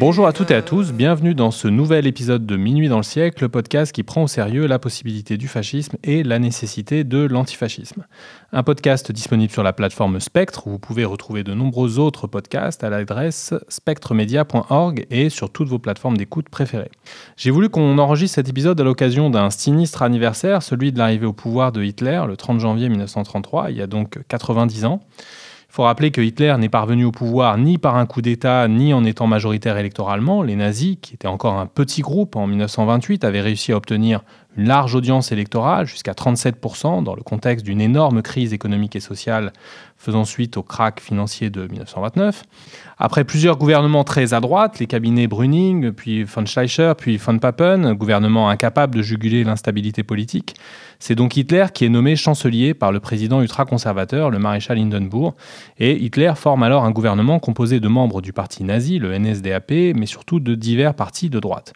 Bonjour à toutes et à tous, bienvenue dans ce nouvel épisode de Minuit dans le siècle, le podcast qui prend au sérieux la possibilité du fascisme et la nécessité de l'antifascisme. Un podcast disponible sur la plateforme Spectre, où vous pouvez retrouver de nombreux autres podcasts à l'adresse spectremedia.org et sur toutes vos plateformes d'écoute préférées. J'ai voulu qu'on enregistre cet épisode à l'occasion d'un sinistre anniversaire, celui de l'arrivée au pouvoir de Hitler le 30 janvier 1933, il y a donc 90 ans. Il faut rappeler que Hitler n'est parvenu au pouvoir ni par un coup d'État, ni en étant majoritaire électoralement. Les nazis, qui étaient encore un petit groupe en 1928, avaient réussi à obtenir une large audience électorale, jusqu'à 37%, dans le contexte d'une énorme crise économique et sociale faisant suite au krach financier de 1929. Après plusieurs gouvernements très à droite, les cabinets Brüning, puis von Schleicher, puis von Papen, gouvernements incapables de juguler l'instabilité politique, c'est donc Hitler qui est nommé chancelier par le président ultra-conservateur, le maréchal Hindenburg, et Hitler forme alors un gouvernement composé de membres du parti nazi, le NSDAP, mais surtout de divers partis de droite.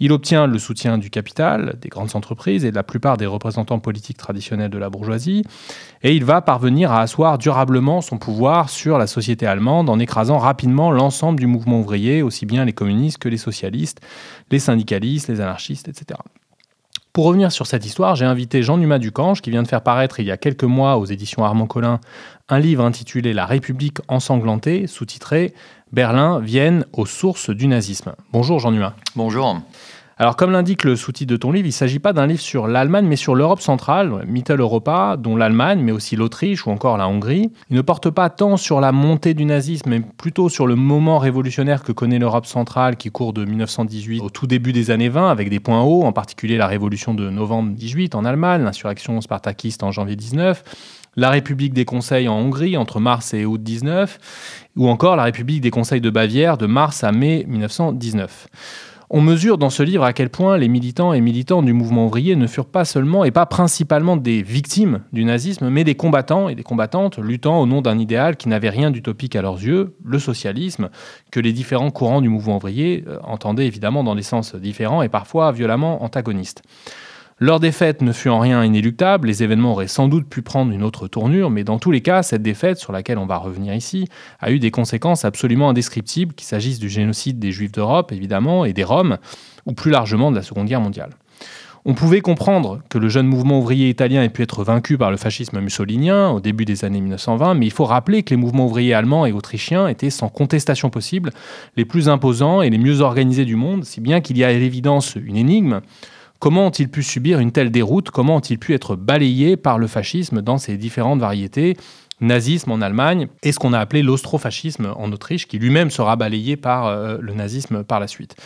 Il obtient le soutien du capital, des grandes entreprises et de la plupart des représentants politiques traditionnels de la bourgeoisie, et il va parvenir à asseoir durablement son pouvoir sur la société allemande en écrasant rapidement l'ensemble du mouvement ouvrier, aussi bien les communistes que les socialistes, les syndicalistes, les anarchistes, etc. Pour revenir sur cette histoire, j'ai invité Jean-Numa Ducange, qui vient de faire paraître il y a quelques mois aux éditions Armand Collin un livre intitulé La République ensanglantée, sous-titré Berlin, Vienne, aux sources du nazisme. Bonjour Jean-Numa. Bonjour. Alors, comme l'indique le sous-titre de ton livre, il ne s'agit pas d'un livre sur l'Allemagne, mais sur l'Europe centrale, Mittel Europa, dont l'Allemagne, mais aussi l'Autriche ou encore la Hongrie. Il ne porte pas tant sur la montée du nazisme, mais plutôt sur le moment révolutionnaire que connaît l'Europe centrale, qui court de 1918 au tout début des années 20, avec des points hauts, en particulier la révolution de novembre 18 en Allemagne, l'insurrection spartakiste en janvier 19 la République des Conseils en Hongrie entre mars et août 19, ou encore la République des Conseils de Bavière de mars à mai 1919. On mesure dans ce livre à quel point les militants et militantes du mouvement ouvrier ne furent pas seulement et pas principalement des victimes du nazisme, mais des combattants et des combattantes luttant au nom d'un idéal qui n'avait rien d'utopique à leurs yeux, le socialisme, que les différents courants du mouvement ouvrier euh, entendaient évidemment dans des sens différents et parfois violemment antagonistes. Leur défaite ne fut en rien inéluctable, les événements auraient sans doute pu prendre une autre tournure, mais dans tous les cas, cette défaite, sur laquelle on va revenir ici, a eu des conséquences absolument indescriptibles, qu'il s'agisse du génocide des Juifs d'Europe, évidemment, et des Roms, ou plus largement de la Seconde Guerre mondiale. On pouvait comprendre que le jeune mouvement ouvrier italien ait pu être vaincu par le fascisme mussolinien au début des années 1920, mais il faut rappeler que les mouvements ouvriers allemands et autrichiens étaient sans contestation possible les plus imposants et les mieux organisés du monde, si bien qu'il y a à l'évidence une énigme Comment ont-ils pu subir une telle déroute? Comment ont-ils pu être balayés par le fascisme dans ses différentes variétés? Nazisme en Allemagne et ce qu'on a appelé l'austrofascisme en Autriche, qui lui-même sera balayé par euh, le nazisme par la suite.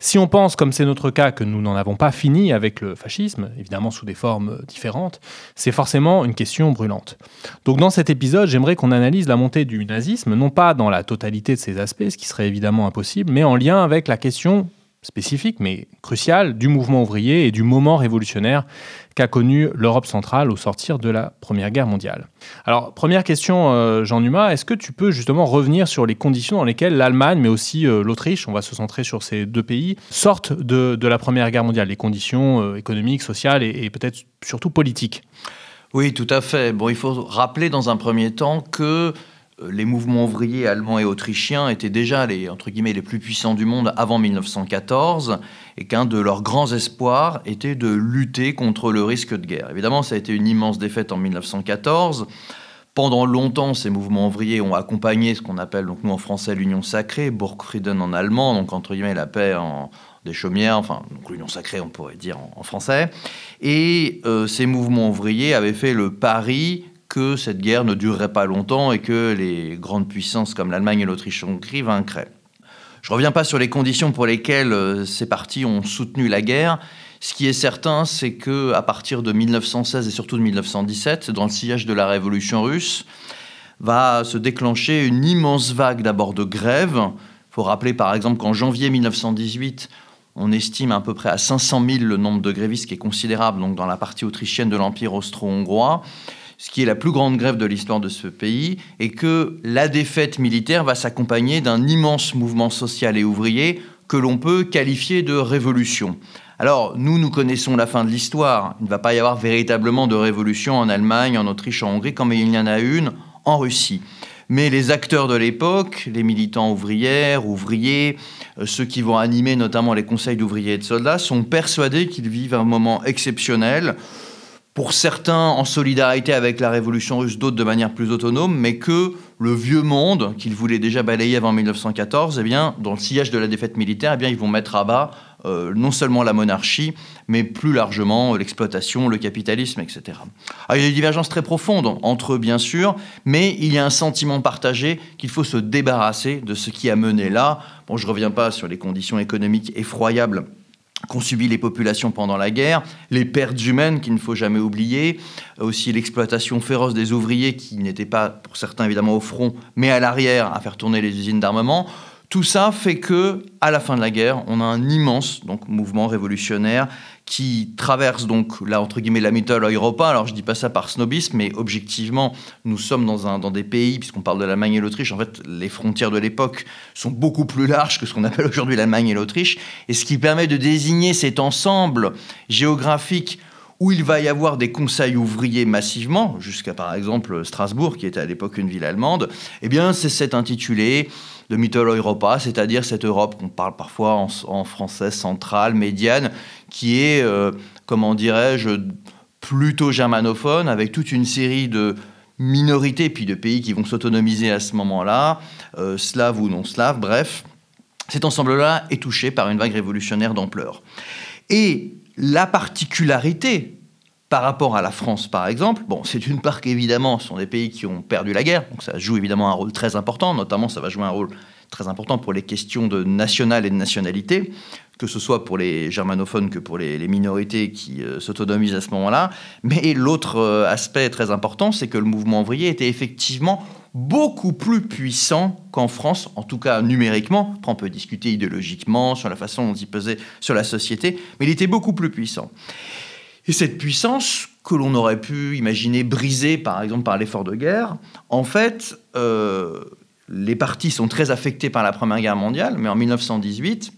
Si on pense, comme c'est notre cas, que nous n'en avons pas fini avec le fascisme, évidemment sous des formes différentes, c'est forcément une question brûlante. Donc dans cet épisode, j'aimerais qu'on analyse la montée du nazisme, non pas dans la totalité de ses aspects, ce qui serait évidemment impossible, mais en lien avec la question spécifique, mais crucial, du mouvement ouvrier et du moment révolutionnaire qu'a connu l'Europe centrale au sortir de la Première Guerre mondiale. Alors, première question, euh, Jean Numa, est-ce que tu peux justement revenir sur les conditions dans lesquelles l'Allemagne, mais aussi euh, l'Autriche, on va se centrer sur ces deux pays, sortent de, la Première Guerre mondiale, les conditions euh, économiques, sociales et, et peut-être surtout politiques? Oui, tout à fait. Bon, il faut rappeler dans un premier temps que les mouvements ouvriers allemands et autrichiens étaient déjà les, entre guillemets, les plus puissants du monde avant 1914 et qu'un de leurs grands espoirs était de lutter contre le risque de guerre. Évidemment, ça a été une immense défaite en 1914. Pendant longtemps, ces mouvements ouvriers ont accompagné ce qu'on appelle, donc nous en français, l'Union sacrée, Burgfrieden en allemand, donc entre guillemets la paix en, des chaumières, enfin l'Union sacrée, on pourrait dire en, français. Et euh, ces mouvements ouvriers avaient fait le pari que cette guerre ne durerait pas longtemps et que les grandes puissances comme l'Allemagne et l'Autriche-Hongrie vaincraient. Je ne reviens pas sur les conditions pour lesquelles euh, ces partis ont soutenu la guerre. Ce qui est certain, c'est que à partir de 1916 et surtout de 1917, dans le sillage de la Révolution russe, va se déclencher une immense vague d'abord de grèves. Il faut rappeler par exemple qu'en janvier 1918, on estime à peu près à 500 000 le nombre de grévistes, qui est considérable donc dans la partie autrichienne de l'Empire austro-hongrois ce qui est la plus grande grève de l'histoire de ce pays, et que la défaite militaire va s'accompagner d'un immense mouvement social et ouvrier que l'on peut qualifier de révolution. Alors, nous, nous connaissons la fin de l'histoire. Il ne va pas y avoir véritablement de révolution en Allemagne, en Autriche, en Hongrie, comme il y en a une en Russie. mais les acteurs de l'époque, les militants ouvrières, ouvriers, euh, ceux qui vont animer notamment les conseils d'ouvriers et de soldats, sont persuadés qu'ils vivent un moment exceptionnel, pour certains en solidarité avec la révolution russe, d'autres de manière plus autonome, mais que le vieux monde qu'ils voulaient déjà balayer avant 1914, eh bien, dans le sillage de la défaite militaire, eh bien, ils vont mettre à bas euh, non seulement la monarchie, mais plus largement l'exploitation, le capitalisme, etc. il y a des divergences très profondes entre eux, bien sûr, mais il y a un sentiment partagé qu'il faut se débarrasser de ce qui a mené là. Bon, je ne reviens pas sur les conditions économiques effroyables qu'ont subi les populations pendant la guerre, les pertes humaines qu'il ne faut jamais oublier, aussi l'exploitation féroce des ouvriers qui n'étaient pas, pour certains évidemment, au front, mais à l'arrière à faire tourner les usines d'armement. Tout ça fait que, à la fin de la guerre, on a un immense donc, mouvement révolutionnaire qui traverse donc là entre guillemets la méthode Europa. Alors je dis pas ça par snobisme, mais objectivement, nous sommes dans, un, dans des pays, puisqu'on parle de l'Allemagne et l'Autriche, en fait, les frontières de l'époque sont beaucoup plus larges que ce qu'on appelle aujourd'hui l'Allemagne et l'Autriche, et ce qui permet de désigner cet ensemble géographique où il va y avoir des conseils ouvriers massivement, jusqu'à par exemple Strasbourg, qui était à l'époque une ville allemande, eh bien c'est cet intitulé de Mittel Europa, c'est-à-dire cette Europe qu'on parle parfois en, français centrale, médiane, qui est, euh, comment dirais-je, plutôt germanophone, avec toute une série de minorités, puis de pays qui vont s'autonomiser à ce moment-là, euh, slaves ou non slaves, bref. Cet ensemble-là est touché par une vague révolutionnaire d'ampleur. Et la particularité par rapport à la France, par exemple, c'est une part qu'évidemment, ce sont des pays qui ont perdu la guerre, donc ça joue évidemment un rôle très important, notamment ça va jouer un rôle très important pour les questions de national et de nationalité, que ce soit pour les germanophones que pour les, minorités qui euh, s'autonomisent à ce moment-là. Mais l'autre euh, aspect très important, c'est que le mouvement ouvrier était effectivement beaucoup plus puissant qu'en France, en tout cas numériquement. Après, on peut discuter idéologiquement sur la façon dont il pesait sur la société, mais il était beaucoup plus puissant. Et cette puissance que l'on aurait pu imaginer brisée par exemple par l'effort de guerre, en fait, euh, les partis sont très affectés par la Première Guerre mondiale, mais en 1918,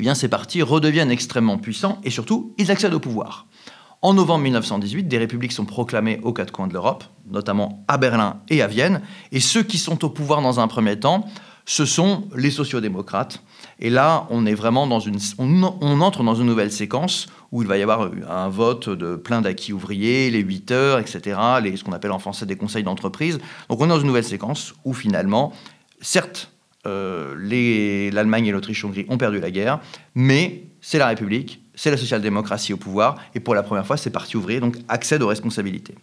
eh bien, ces partis redeviennent extrêmement puissants et surtout, ils accèdent au pouvoir. En novembre 1918, des républiques sont proclamées aux quatre coins de l'Europe, notamment à Berlin et à Vienne, et ceux qui sont au pouvoir dans un premier temps, ce sont les sociodémocrates. Et là, on est vraiment dans une, on, entre dans une nouvelle séquence où il va y avoir un vote de plein d'acquis ouvriers, les 8 heures, etc., les, ce qu'on appelle en français des conseils d'entreprise. Donc on est dans une nouvelle séquence où finalement, certes, euh, l'Allemagne et l'Autriche-Hongrie ont perdu la guerre, mais c'est la République, c'est la social-démocratie au pouvoir, et pour la première fois, ces partis ouvriers donc accèdent aux responsabilités.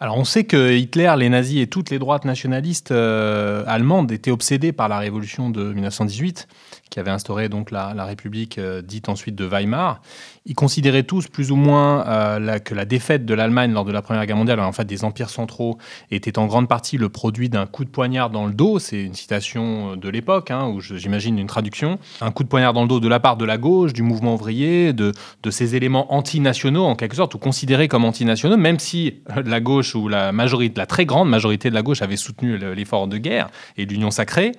Alors on sait que Hitler, les nazis et toutes les droites nationalistes euh, allemandes étaient obsédés par la révolution de 1918 qui avait instauré donc la, République euh, dite ensuite de Weimar. Ils considéraient tous plus ou moins euh, que la défaite de l'Allemagne lors de la Première Guerre mondiale, en fait des empires centraux, était en grande partie le produit d'un coup de poignard dans le dos. C'est une citation de l'époque, hein, où j'imagine une traduction. Un coup de poignard dans le dos de la part de la gauche, du mouvement ouvrier, de, de ces éléments antinationaux en quelque sorte, ou considérés comme antinationaux, même si la gauche ou la majorité, la très grande majorité de la gauche avait soutenu l'effort de guerre et l'union sacrée.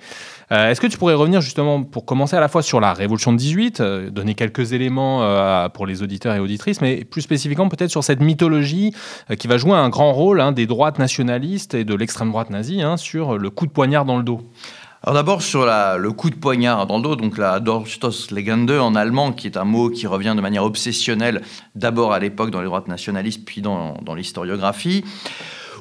Euh, est-ce que tu pourrais revenir justement pour commencer à la fois sur la Révolution de 18, euh, donner quelques éléments euh, pour les auditeurs et auditrices, mais plus spécifiquement peut-être sur cette mythologie qui va jouer un grand rôle hein, des droites nationalistes et de l'extrême droite nazie hein, sur le coup de poignard dans le dos alors d'abord sur le coup de poignard dans le dos, donc la Durchstoßlegende en allemand, qui est un mot qui revient de manière obsessionnelle d'abord à l'époque dans les droites nationalistes, puis dans l'historiographie.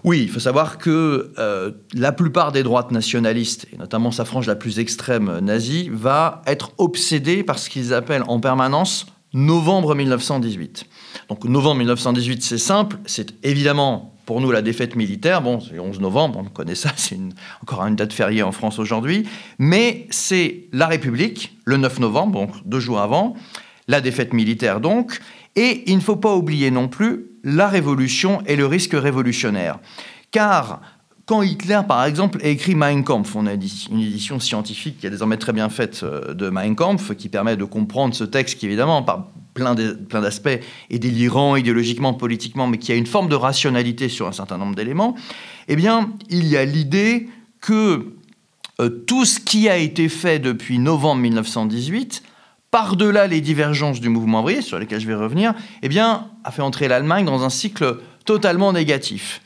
Oui, il faut savoir que euh, la plupart des droites nationalistes, et notamment sa frange la plus extrême nazie, va être obsédée par ce qu'ils appellent en permanence novembre 1918. Donc novembre 1918, c'est simple, c'est évidemment pour nous la défaite militaire, bon, c'est le 11 novembre, on connaît ça, c'est encore une date fériée en France aujourd'hui, mais c'est la République, le 9 novembre, donc deux jours avant, la défaite militaire donc, et il ne faut pas oublier non plus la révolution et le risque révolutionnaire. Car quand Hitler, par exemple, écrit Mein Kampf, on a une édition scientifique qui est désormais très bien faite euh, de Mein Kampf, qui permet de comprendre ce texte qui, évidemment, par plein d'aspects, est délirant idéologiquement, politiquement, mais qui a une forme de rationalité sur un certain nombre d'éléments, eh bien, il y a l'idée que euh, tout ce qui a été fait depuis novembre 1918 par-delà les divergences du mouvement ouvrier, sur lesquelles je vais revenir, eh bien, a fait entrer l'Allemagne dans un cycle totalement négatif.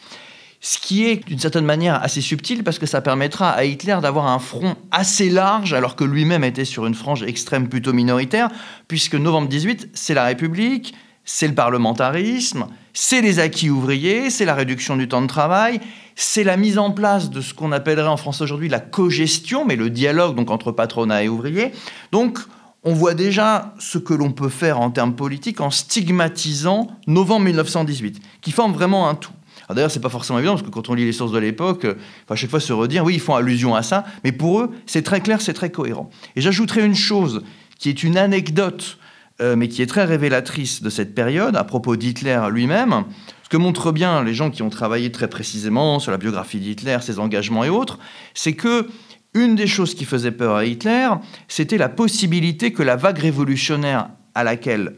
ce qui est d'une certaine manière assez subtil parce que ça permettra à Hitler d'avoir un front assez large alors que lui-même était sur une frange extrême plutôt minoritaire, puisque novembre 18, c'est la République, c'est le parlementarisme, c'est les acquis ouvriers, c'est la réduction du temps de travail, c'est la mise en place de ce qu'on appellerait en France aujourd'hui la cogestion, mais le dialogue donc entre patronat et ouvriers. Donc on voit déjà ce que l'on peut faire en termes politiques en stigmatisant novembre 1918, qui forme vraiment un tout. D'ailleurs, c'est pas forcément évident parce que quand on lit les sources de l'époque, euh, à chaque fois se redire, oui, ils font allusion à ça, mais pour eux, c'est très clair, c'est très cohérent. Et j'ajouterai une chose qui est une anecdote, euh, mais qui est très révélatrice de cette période à propos d'Hitler lui-même. Ce que montrent bien les gens qui ont travaillé très précisément sur la biographie d'Hitler, ses engagements et autres, c'est que une des choses qui faisait peur à Hitler, c'était la possibilité que la vague révolutionnaire à laquelle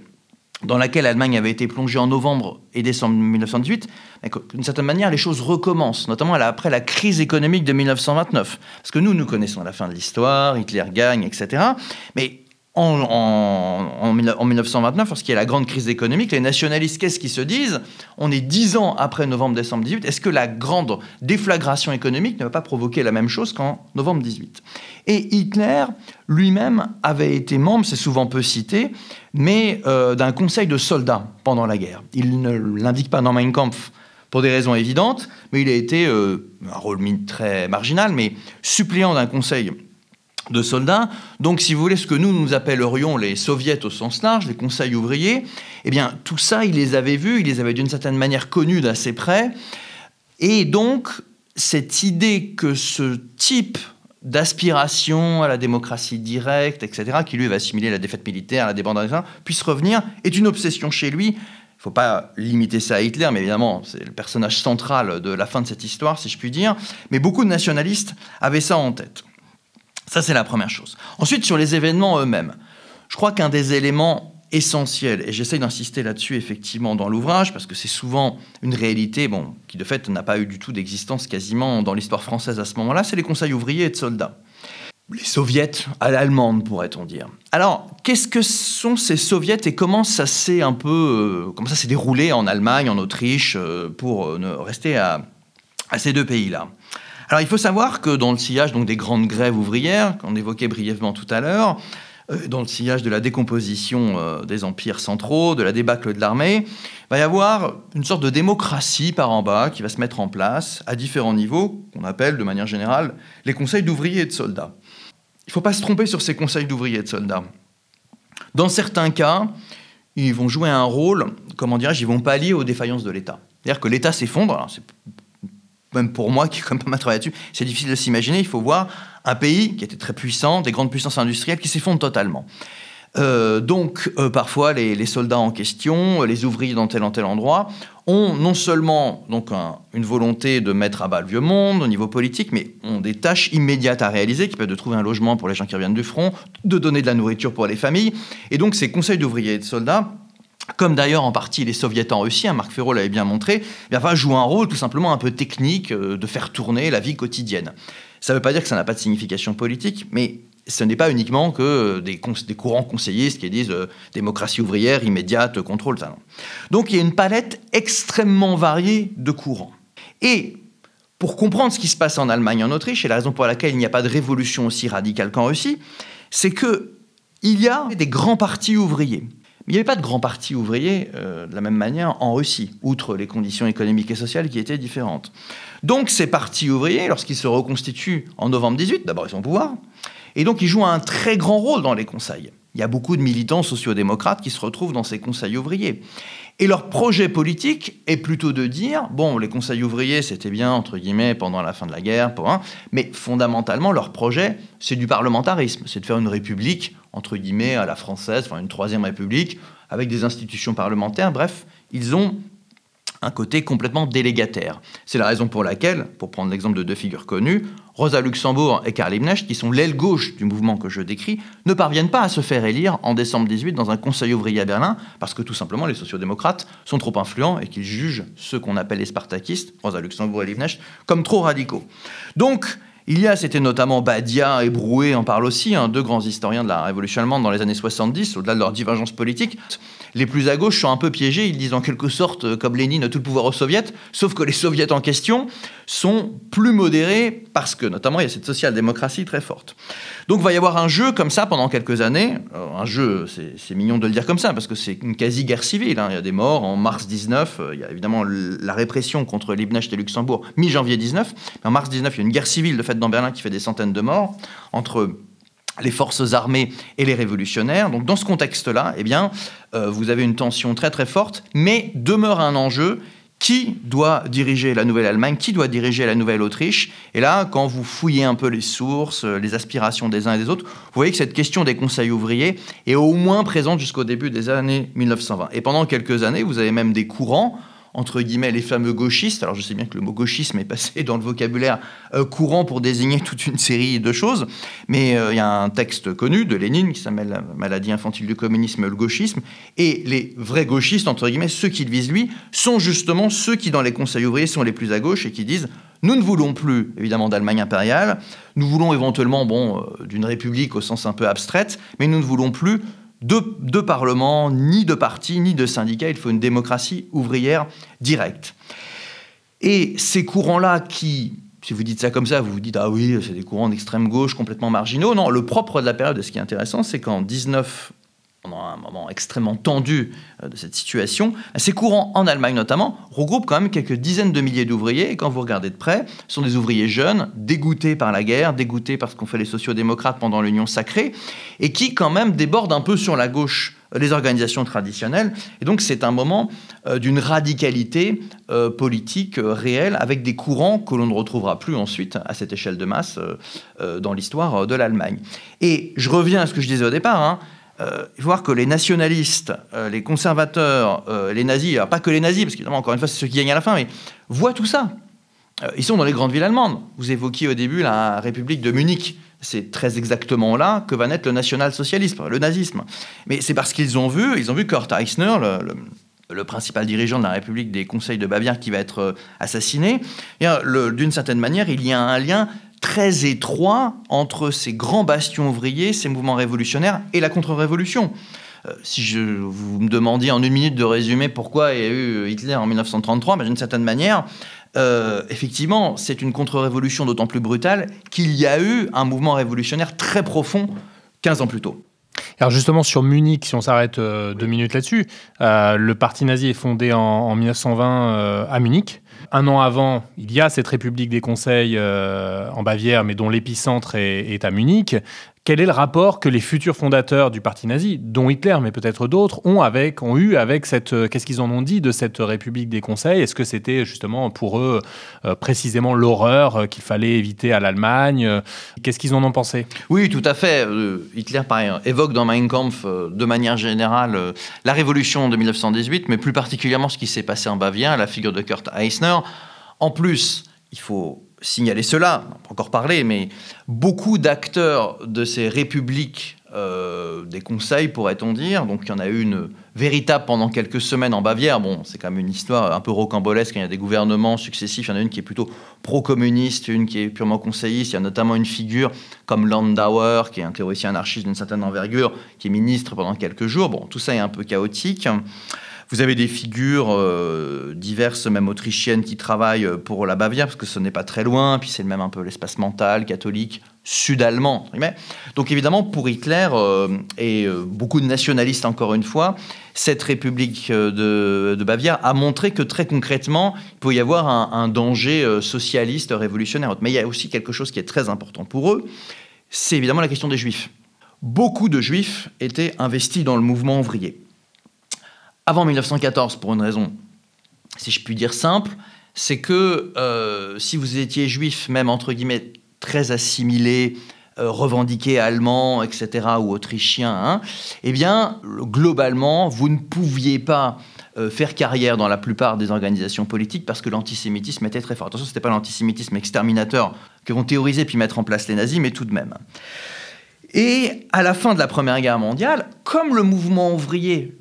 dans laquelle l'Allemagne avait été plongée en novembre et décembre 1918, d'une certaine manière, les choses recommencent, notamment après la crise économique de 1929. Parce que nous, nous connaissons la fin de l'histoire, Hitler gagne, etc. Mais en, en, 1929, lorsqu'il y a la grande crise économique, les nationalistes, qu'est-ce qu'ils se disent? On est dix ans après novembre-décembre 18. Est-ce que la grande déflagration économique ne va pas provoquer la même chose qu'en novembre 18 Et Hitler lui-même avait été membre, c'est souvent peu cité, mais euh, d'un conseil de soldats pendant la guerre. Il ne l'indique pas dans Mein Kampf pour des raisons évidentes, mais il a été, euh, un rôle très marginal, mais suppléant d'un conseil de soldats. Donc, si vous voulez, ce que nous, nous appellerions les soviets au sens large, les conseils ouvriers, eh bien, tout ça, il les avait vus, il les avait d'une certaine manière connus d'assez près. Et donc, cette idée que ce type d'aspiration à la démocratie directe, etc., qui lui va assimiler la défaite militaire, la débandade, puisse revenir, est une obsession chez lui. Il ne faut pas limiter ça à Hitler, mais évidemment, c'est le personnage central de la fin de cette histoire, si je puis dire. Mais beaucoup de nationalistes avaient ça en tête. Ça, c'est la première chose. Ensuite, sur les événements eux-mêmes, je crois qu'un des éléments essentiels, et j'essaye d'insister là-dessus effectivement dans l'ouvrage, parce que c'est souvent une réalité bon, qui de fait n'a pas eu du tout d'existence quasiment dans l'histoire française à ce moment-là, c'est les conseils ouvriers et de soldats. Les soviets à l'allemande, pourrait-on dire. Alors, qu'est-ce que sont ces soviets et comment ça s'est un peu, euh, comment ça s'est déroulé en Allemagne, en Autriche, euh, pour euh, rester à ces deux pays-là? Alors il faut savoir que dans le sillage donc, des grandes grèves ouvrières, qu'on évoquait brièvement tout à l'heure, euh, dans le sillage de la décomposition euh, des empires centraux, de la débâcle de l'armée, va y avoir une sorte de démocratie par en bas qui va se mettre en place à différents niveaux, qu'on appelle de manière générale les conseils d'ouvriers et de soldats. Il ne faut pas se tromper sur ces conseils d'ouvriers et de soldats. Dans certains cas, ils vont jouer un rôle, comment dirais-je, ils vont pallier aux défaillances de l'État. C'est-à-dire que l'État s'effondre, même pour moi qui ai quand même pas mal travaillé dessus, c'est difficile de s'imaginer. Il faut voir un pays qui était très puissant, des grandes puissances industrielles qui s'effondrent totalement. Euh, donc, euh, parfois, les, soldats en question, les ouvriers dans tel ou tel endroit, ont non seulement donc une volonté de mettre à bas le vieux monde au niveau politique, mais ont des tâches immédiates à réaliser, qui peuvent être de trouver un logement pour les gens qui reviennent du front, de donner de la nourriture pour les familles. Et donc, ces conseils d'ouvriers et de soldats comme d'ailleurs en partie les soviets en Russie, hein, Marc Ferro l'avait bien montré, eh bien, un rôle tout simplement un peu technique euh, de faire tourner la vie quotidienne. Ça ne veut pas dire que ça n'a pas de signification politique, mais ce n'est pas uniquement que des, courants conseillistes qui disent euh, démocratie ouvrière immédiate, contrôle, ça. Donc il y a une palette extrêmement variée de courants. Et pour comprendre ce qui se passe en Allemagne en Autriche, et la raison pour laquelle il n'y a pas de révolution aussi radicale qu'en Russie, c'est que il y a des grands partis ouvriers il n'y avait pas de grand parti ouvrier euh, de la même manière en Russie, outre les conditions économiques et sociales qui étaient différentes. Donc ces partis ouvriers, lorsqu'ils se reconstituent en novembre 18, d'abord ils sont au pouvoir, et donc ils jouent un très grand rôle dans les conseils. Il y a beaucoup de militants sociodémocrates qui se retrouvent dans ces conseils ouvriers. Et leur projet politique est plutôt de dire, bon, les conseils ouvriers, c'était bien, entre guillemets, pendant la fin de la guerre, pour un, mais fondamentalement, leur projet, c'est du parlementarisme, c'est de faire une république, entre guillemets, à la française, enfin une troisième république, avec des institutions parlementaires. Bref, ils ont un côté complètement délégataire. C'est la raison pour laquelle, pour prendre l'exemple de deux figures connues, Rosa Luxembourg et Karl Liebknecht, qui sont l'aile gauche du mouvement que je décris, ne parviennent pas à se faire élire en décembre 18 dans un conseil ouvrier à Berlin, parce que tout simplement les sociodémocrates sont trop influents et qu'ils jugent ceux qu'on appelle les spartakistes, Rosa Luxembourg et Liebknecht, comme trop radicaux. Donc, Il y a, c'était notamment Badia et Brouet en parlent aussi, hein, deux grands historiens de la Révolution allemande dans les années 70, au-delà de leur divergence politique. Les plus à gauche sont un peu piégés, ils disent en quelque sorte, euh, comme Lénine, tout le pouvoir aux soviets, sauf que les soviets en question sont plus modérés parce que, notamment, il y a cette social-démocratie très forte. Donc, il va y avoir un jeu comme ça pendant quelques années. un jeu, c'est mignon de le dire comme ça, parce que c'est une quasi-guerre civile. Hein. Il y a des morts en mars 19, euh, il y a évidemment la répression contre Liebknecht et Luxembourg mi-janvier 19. Mais en mars 19, il y a une guerre civile de fait dans Berlin qui fait des centaines de morts entre les forces armées et les révolutionnaires. Donc dans ce contexte-là, eh bien, euh, vous avez une tension très très forte, mais demeure un enjeu qui doit diriger la Nouvelle-Allemagne, qui doit diriger la Nouvelle-Autriche. Et là, quand vous fouillez un peu les sources, euh, les aspirations des uns et des autres, vous voyez que cette question des conseils ouvriers est au moins présente jusqu'au début des années 1920. Et pendant quelques années, vous avez même des courants entre guillemets, les fameux gauchistes. Alors je sais bien que le mot gauchisme est passé dans le vocabulaire euh, courant pour désigner toute une série de choses, mais euh, il y a un texte connu de Lénine qui s'appelle Maladie infantile du communisme, le gauchisme, et les vrais gauchistes, entre guillemets, ceux qui le visent lui, sont justement ceux qui, dans les conseils ouvriers, sont les plus à gauche et qui disent nous ne voulons plus, évidemment, d'Allemagne impériale, nous voulons éventuellement, bon, euh, d'une république au sens un peu abstraite, mais nous ne voulons plus de, parlement, ni de parti, ni de syndicat. Il faut une démocratie ouvrière directe. Et ces courants-là qui, si vous dites ça comme ça, vous vous dites, ah oui, c'est des courants d'extrême gauche complètement marginaux. Non, le propre de la période, et ce qui est intéressant, c'est qu'en 19 pendant un moment extrêmement tendu euh, de cette situation, ces courants en Allemagne notamment regroupent quand même quelques dizaines de milliers d'ouvriers, et quand vous regardez de près, ce sont des ouvriers jeunes, dégoûtés par la guerre, dégoûtés par ce qu'ont fait les sociodémocrates pendant l'Union sacrée, et qui quand même débordent un peu sur la gauche euh, les organisations traditionnelles. Et donc c'est un moment euh, d'une radicalité politique réelle avec des courants que l'on ne retrouvera plus ensuite à cette échelle de masse dans l'histoire de l'Allemagne. Et je reviens à ce que je disais au départ, hein, euh, voir que les nationalistes, euh, les conservateurs, euh, les nazis, alors pas que les nazis, parce qu'évidemment, encore une fois, c'est ceux qui gagnent à la fin, mais voient tout ça. ils sont dans les grandes villes allemandes. Vous évoquiez au début la République de Munich. C'est très exactement là que va naître le national-socialisme, le nazisme. Mais c'est parce qu'ils ont vu, ils ont vu Kurt Eisner, le, principal dirigeant de la République des conseils de Bavière, qui va être assassiné. D'une certaine manière, il y a un lien très étroit entre ces grands bastions ouvriers, ces mouvements révolutionnaires et la contre-révolution. Euh, si je, vous me demandiez en une minute de résumer pourquoi il y a eu Hitler en 1933, d'une certaine manière, euh, effectivement, c'est une contre-révolution d'autant plus brutale qu'il y a eu un mouvement révolutionnaire très profond 15 ans plus tôt. Alors justement sur Munich, si on s'arrête euh, deux minutes là-dessus, le parti nazi est fondé en 1920 à Munich. Un an avant, il y a cette République des conseils euh, en Bavière, mais dont l'épicentre est, à Munich. Quel est le rapport que les futurs fondateurs du parti nazi, dont Hitler, mais peut-être d'autres, ont, ont eu avec cette. Euh, qu'est-ce qu'ils en ont dit de cette République des conseils? Est-ce que c'était justement pour eux euh, précisément l'horreur qu'il fallait éviter à l'Allemagne? Qu'est-ce qu'ils en ont pensé? Oui, tout à fait. Hitler, pareil, évoque dans Mein Kampf, de manière générale, la révolution de 1918, mais plus particulièrement ce qui s'est passé en Bavière, la figure de Kurt Eisner. En plus, il faut signaler cela, on encore parlé, mais beaucoup d'acteurs de ces républiques euh, des conseils, pourrait-on dire. Donc il y en a eu une véritable pendant quelques semaines en Bavière. Bon, c'est quand même une histoire un peu rocambolesque. Il y a des gouvernements successifs. Il y en a une qui est plutôt pro-communiste, une qui est purement conseilliste. Il y a notamment une figure comme Landauer, qui est un théoricien anarchiste d'une certaine envergure, qui est ministre pendant quelques jours. Bon, tout ça est un peu chaotique. Vous avez des figures euh, diverses, même autrichiennes, qui travaillent pour la Bavière, parce que ce n'est pas très loin, puis c'est même un peu l'espace mental, catholique, sud-allemand. Donc évidemment, pour Hitler euh, et euh, beaucoup de nationalistes, encore une fois, cette République de, Bavière a montré que très concrètement, il peut y avoir un danger socialiste, révolutionnaire. Mais il y a aussi quelque chose qui est très important pour eux, c'est évidemment la question des Juifs. Beaucoup de Juifs étaient investis dans le mouvement ouvrier avant 1914 pour une raison, si je puis dire simple, c'est que euh, si vous étiez juif, même entre guillemets très assimilé, euh, revendiqué allemand, etc., ou autrichien, hein, eh bien, globalement, vous ne pouviez pas euh, faire carrière dans la plupart des organisations politiques parce que l'antisémitisme était très fort. Attention, ce n'était pas l'antisémitisme exterminateur que vont théoriser puis mettre en place les nazis, mais tout de même. Et à la fin de la Première Guerre mondiale, comme le mouvement ouvrier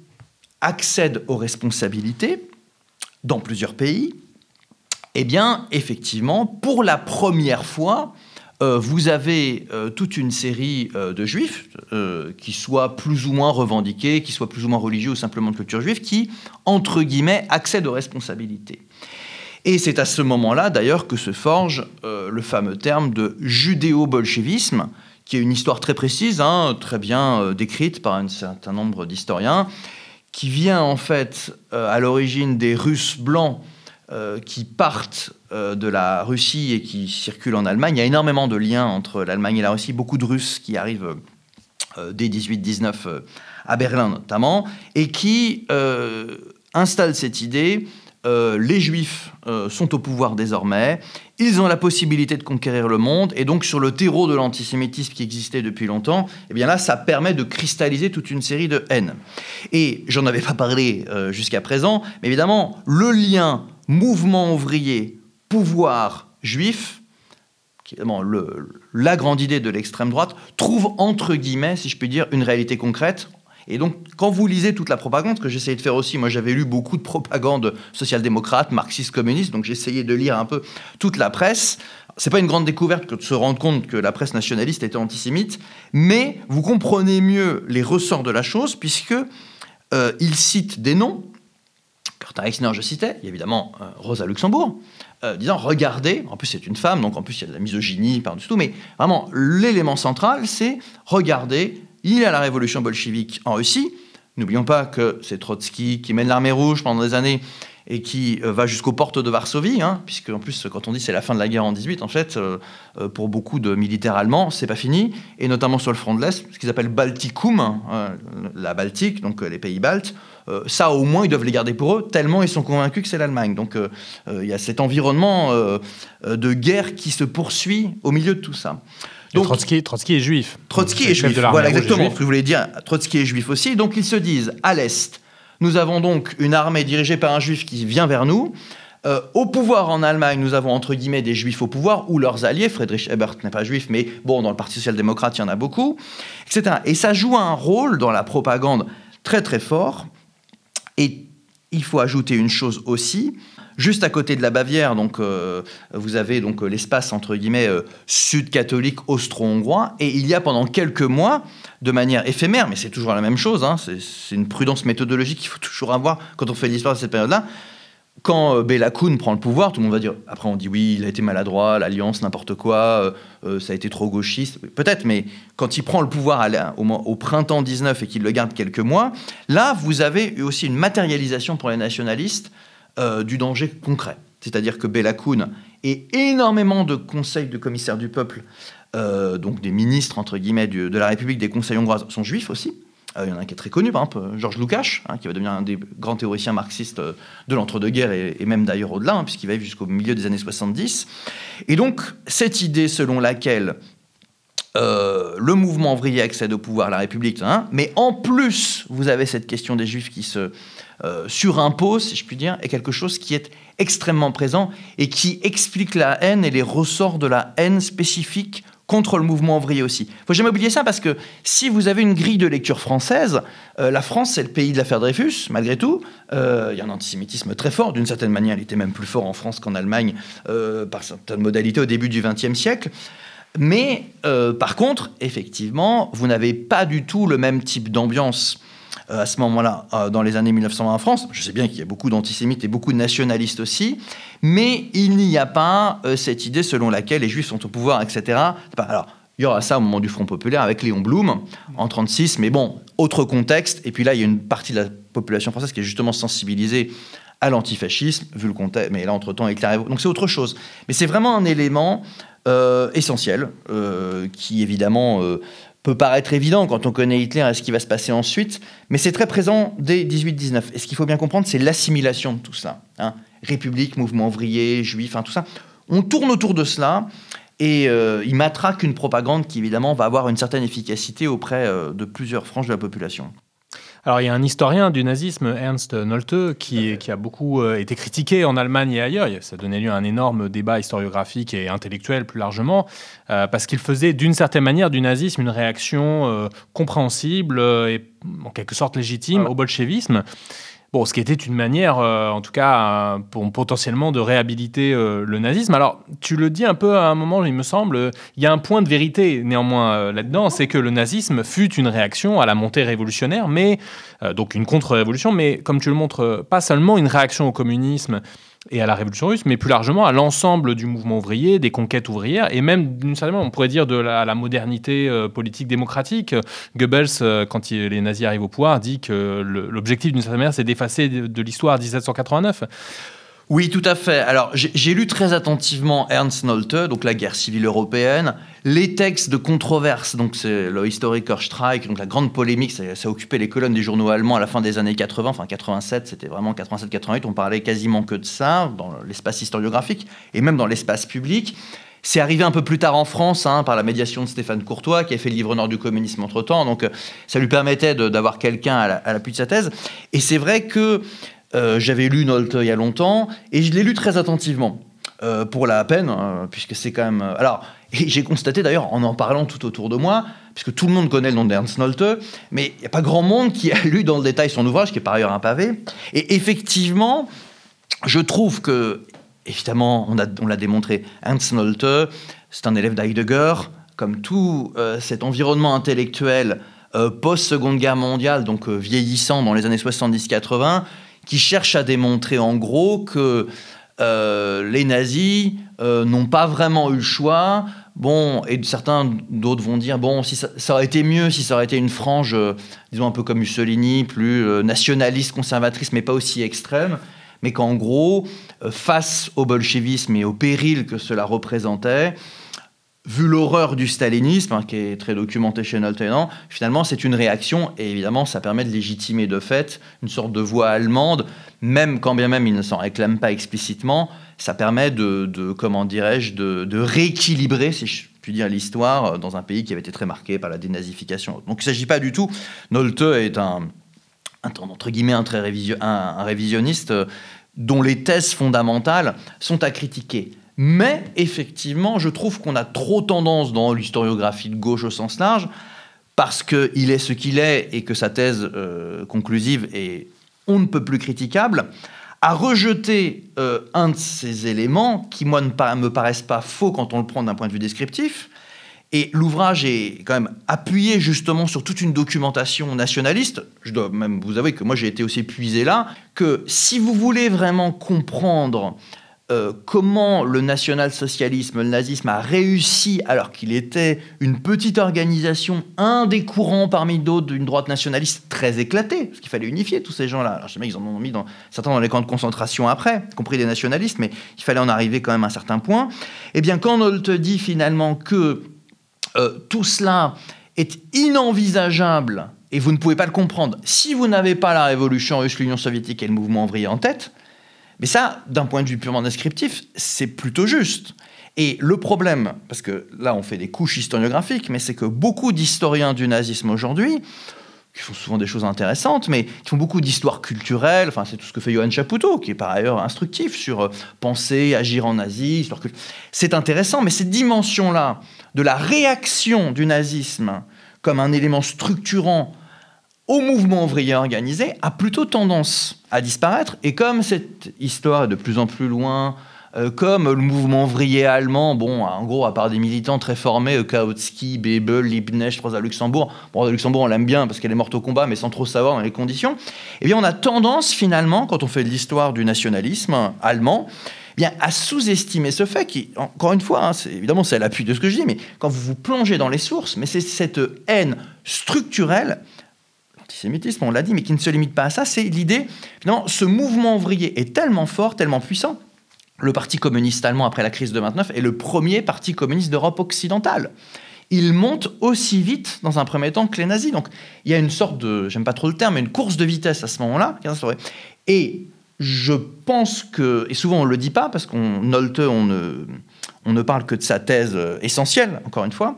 accède aux responsabilités dans plusieurs pays, eh bien, effectivement, pour la première fois, euh, vous avez euh, toute une série euh, de juifs, qui soient plus ou moins revendiqués, qui soient plus ou moins religieux ou simplement de culture juive, qui, entre guillemets, accèdent aux responsabilités. Et c'est à ce moment-là, d'ailleurs, que se forge le fameux terme de judéo-bolchevisme, qui est une histoire très précise, hein, très bien décrite par un certain nombre d'historiens, qui vient en fait à l'origine des Russes blancs euh, qui partent euh, de la Russie et qui circulent en Allemagne. Il y a énormément de liens entre l'Allemagne et la Russie, beaucoup de Russes qui arrivent euh, dès 18-19 à Berlin notamment, et qui installent cette idée les Juifs sont au pouvoir désormais, ils ont la possibilité de conquérir le monde, et donc sur le terreau de l'antisémitisme qui existait depuis longtemps, eh bien là, ça permet de cristalliser toute une série de haines. Et j'en avais pas parlé jusqu'à présent, mais évidemment, le lien mouvement ouvrier, pouvoir juif, qui est la grande idée de l'extrême droite, trouve entre guillemets, si je puis dire, une réalité concrète. Et donc, quand vous lisez toute la propagande, que j'essayais de faire aussi, moi j'avais lu beaucoup de propagande social-démocrate, marxiste, communiste, donc j'essayais de lire un peu toute la presse. C'est pas une grande découverte que de se rendre compte que la presse nationaliste était antisémite, mais vous comprenez mieux les ressorts de la chose puisque euh, il cite des noms Carter Exner, je citais, évidemment euh, Rosa Luxembourg, euh, disant regardez, en plus c'est une femme, donc en plus il y a de la misogynie par-dessus tout, mais vraiment l'élément central c'est regardez, il y a la révolution bolchevique en Russie. N'oublions pas que c'est Trotsky qui mène l'armée rouge pendant des années et qui euh, va jusqu'aux portes de Varsovie, hein, puisque en plus quand on dit c'est la fin de la guerre en 18, en fait, pour beaucoup de militaires allemands, c'est pas fini, et notamment sur le front de l'Est, ce qu'ils appellent Balticum, hein, la Baltique, donc les pays baltes, euh, ça au moins ils doivent les garder pour eux, tellement ils sont convaincus que c'est l'Allemagne. Donc euh, euh, il y a cet environnement de guerre qui se poursuit au milieu de tout ça. Donc, Trotsky, Trotsky est juif. Trotsky est juif, voilà exactement ce que je voulais dire. Trotsky est juif aussi. Donc ils se disent, à l'Est, nous avons donc une armée dirigée par un juif qui vient vers nous. au pouvoir en Allemagne, nous avons entre guillemets des juifs au pouvoir ou leurs alliés. Friedrich Ebert n'est pas juif, mais bon, dans le Parti social-démocrate, il y en a beaucoup, etc. Et ça joue un rôle dans la propagande très très fort. Et il faut ajouter une chose aussi. Juste à côté de la Bavière, donc euh, vous avez donc euh, l'espace entre guillemets euh, sud-catholique austro-hongrois, et il y a pendant quelques mois, de manière éphémère, mais c'est toujours la même chose, hein, c'est une prudence méthodologique qu'il faut toujours avoir quand on fait l'histoire de cette période-là quand Bela Kun prend le pouvoir, tout le monde va dire. Après, on dit oui, il a été maladroit, l'alliance, n'importe quoi, ça a été trop gauchiste. Peut-être, mais quand il prend le pouvoir au, printemps 19 et qu'il le garde quelques mois, là, vous avez aussi une matérialisation pour les nationalistes du danger concret. C'est-à-dire que Bela Kun et énormément de conseils de commissaires du peuple, donc des ministres, entre guillemets, de la République, des conseils hongrois, sont juifs aussi. Euh, il y en a un qui est très connu, par exemple, Georges Lukács, hein, qui va devenir un des grands théoriciens marxistes euh, de l'entre-deux-guerres et, même d'ailleurs au-delà, hein, puisqu'il va vivre jusqu'au milieu des années 70. Et donc, cette idée selon laquelle euh, le mouvement ouvrier accède au pouvoir, la République, hein, mais en plus, vous avez cette question des Juifs qui se surimpose, si je puis dire, est quelque chose qui est extrêmement présent et qui explique la haine et les ressorts de la haine spécifique contre le mouvement ouvrier aussi. Il faut jamais oublier ça parce que si vous avez une grille de lecture française, euh, la France c'est le pays de l'affaire Dreyfus, malgré tout. Euh, il y a un antisémitisme très fort, d'une certaine manière, il était même plus fort en France qu'en Allemagne euh, par certaines modalités au début du XXe siècle. Mais par contre, effectivement, vous n'avez pas du tout le même type d'ambiance euh, à ce moment-là, euh, dans les années 1920 en France. Je sais bien qu'il y a beaucoup d'antisémites et beaucoup de nationalistes aussi, mais il n'y a pas euh, cette idée selon laquelle les juifs sont au pouvoir, etc. Alors, il y aura ça au moment du Front populaire avec Léon Blum en 36, mais bon, autre contexte. Et puis là, il y a une partie de la population française qui est justement sensibilisée à l'antifascisme, vu le contexte. Mais là, entre-temps, la Donc c'est autre chose. Mais c'est vraiment un élément essentiel qui, évidemment, peut paraître évident quand on connaît Hitler et ce qui va se passer ensuite, mais c'est très présent dès 18-19. Et ce qu'il faut bien comprendre, c'est l'assimilation de tout ça. Hein. République, mouvement ouvrier, juif, tout ça. On tourne autour de cela et euh, il matraque une propagande qui, évidemment, va avoir une certaine efficacité auprès euh, de plusieurs franges de la population. Alors, il y a un historien du nazisme, Ernst Nolte, qui, qui a beaucoup euh, été critiqué en Allemagne et ailleurs. Ça donnait lieu à un énorme débat historiographique et intellectuel plus largement, euh, parce qu'il faisait d'une certaine manière du nazisme une réaction euh, compréhensible et en quelque sorte légitime au bolchevisme. Bon, ce qui était une manière, euh, en tout cas, pour, potentiellement de réhabiliter le nazisme. Alors, tu le dis un peu à un moment, il me semble, il y a un point de vérité néanmoins là-dedans, c'est que le nazisme fut une réaction à la montée révolutionnaire, mais donc une contre-révolution, mais comme tu le montres, pas seulement une réaction au communisme et à la révolution russe, mais plus largement à l'ensemble du mouvement ouvrier, des conquêtes ouvrières, et même d'une certaine manière, on pourrait dire de la, modernité euh, politique démocratique. Goebbels, euh, quand les nazis arrivent au pouvoir, dit que l'objectif d'une certaine manière, c'est d'effacer de, de l'histoire 1789. Oui, tout à fait. Alors, j'ai lu très attentivement Ernst Nolte, donc la guerre civile européenne, les textes de controverse, donc c'est le Historiker Streik, donc la grande polémique, ça, ça, occupait les colonnes des journaux allemands à la fin des années 80, enfin 87, c'était vraiment 87-88, on parlait quasiment que de ça dans l'espace historiographique et même dans l'espace public. C'est arrivé un peu plus tard en France, hein, par la médiation de Stéphane Courtois, qui a fait le livre nord du communisme entre-temps. Donc, ça lui permettait d'avoir quelqu'un à l'appui de sa thèse. Et c'est vrai que euh, j'avais lu Nolte il y a longtemps et je l'ai lu très attentivement. Euh, pour la peine, hein, puisque c'est quand même. Euh, alors, j'ai constaté d'ailleurs en en parlant tout autour de moi, puisque tout le monde connaît le nom d'Ernst Nolte, mais il n'y a pas grand monde qui a lu dans le détail son ouvrage, qui est par ailleurs un pavé. Et effectivement, je trouve que, évidemment, on l'a on démontré, Ernst Nolte, c'est un élève d'Heidegger, comme tout cet environnement intellectuel post-seconde guerre mondiale, donc vieillissant dans les années 70-80, qui cherche à démontrer en gros que euh, les nazis euh, n'ont pas vraiment eu le choix. Bon, et certains d'autres vont dire bon, si ça, aurait été mieux si ça aurait été une frange, euh, disons un peu comme Mussolini, plus nationaliste, conservatrice, mais pas aussi extrême. Mais qu'en gros, face au bolchevisme et au péril que cela représentait, vu l'horreur du stalinisme, hein, qui est très documenté chez Noltenan, finalement c'est une réaction, et évidemment ça permet de légitimer de fait une sorte de voix allemande, même quand bien même il ne s'en réclame pas explicitement, ça permet de, comment dirais-je, de, rééquilibrer, si je puis dire, l'histoire euh, dans un pays qui avait été très marqué par la dénazification. Donc il ne s'agit pas du tout, Nolte est un, entre guillemets, un révisionniste euh, dont les thèses fondamentales sont à critiquer mais effectivement, je trouve qu'on a trop tendance dans l'historiographie de gauche au sens large, parce qu'il est ce qu'il est et que sa thèse euh, conclusive est on ne peut plus critiquable, à rejeter euh, un de ces éléments qui, moi, ne me paraissent pas faux quand on le prend d'un point de vue descriptif. Et l'ouvrage est quand même appuyé justement sur toute une documentation nationaliste. Je dois même vous avouer que moi j'ai été aussi puisé là, que si vous voulez vraiment comprendre euh, comment le national-socialisme, le nazisme a réussi, alors qu'il était une petite organisation, un des courants parmi d'autres d'une droite nationaliste très éclatée, parce qu'il fallait unifier tous ces gens-là. Alors, je sais pas, ils en ont mis dans, certains dans les camps de concentration après, y compris des nationalistes, mais il fallait en arriver quand même à un certain point. Eh bien, quand on te dit finalement que euh, tout cela est inenvisageable et vous ne pouvez pas le comprendre si vous n'avez pas la révolution russe, l'Union soviétique et le mouvement ouvrier en tête, mais ça, d'un point de vue purement descriptif, c'est plutôt juste. Et le problème, parce que là on fait des couches historiographiques, mais c'est que beaucoup d'historiens du nazisme aujourd'hui, qui font souvent des choses intéressantes, mais qui font beaucoup d'histoire culturelle, enfin c'est tout ce que fait Johan Chapoutot, qui est par ailleurs instructif sur euh, penser, agir en Asie, c'est intéressant, mais cette dimension-là de la réaction du nazisme comme un élément structurant au mouvement ouvrier organisé a plutôt tendance à disparaître. Et comme cette histoire est de plus en plus loin, euh, comme le mouvement ouvrier allemand, bon, en gros, à part des militants très formés, euh, Kautsky, Bebel, Liebknecht, Rosa Luxembourg, bon, Rosa Luxembourg, on l'aime bien parce qu'elle est morte au combat, mais sans trop savoir dans les conditions, eh bien, on a tendance, finalement, quand on fait l'histoire du nationalisme allemand, eh bien, à sous-estimer ce fait qui, encore une fois, hein, évidemment c'est à l'appui de ce que je dis, mais quand vous vous plongez dans les sources, mais c'est cette haine structurelle on l'a dit, mais qui ne se limite pas à ça, c'est l'idée, finalement, ce mouvement ouvrier est tellement fort, tellement puissant. Le Parti communiste allemand, après la crise de 29, est le premier parti communiste d'Europe occidentale. Il monte aussi vite, dans un premier temps, que les nazis. Donc, il y a une sorte de, j'aime pas trop le terme, mais une course de vitesse à ce moment-là. Et je pense que, et souvent on le dit pas, parce qu'on Nolte, on ne, on ne parle que de sa thèse essentielle, encore une fois,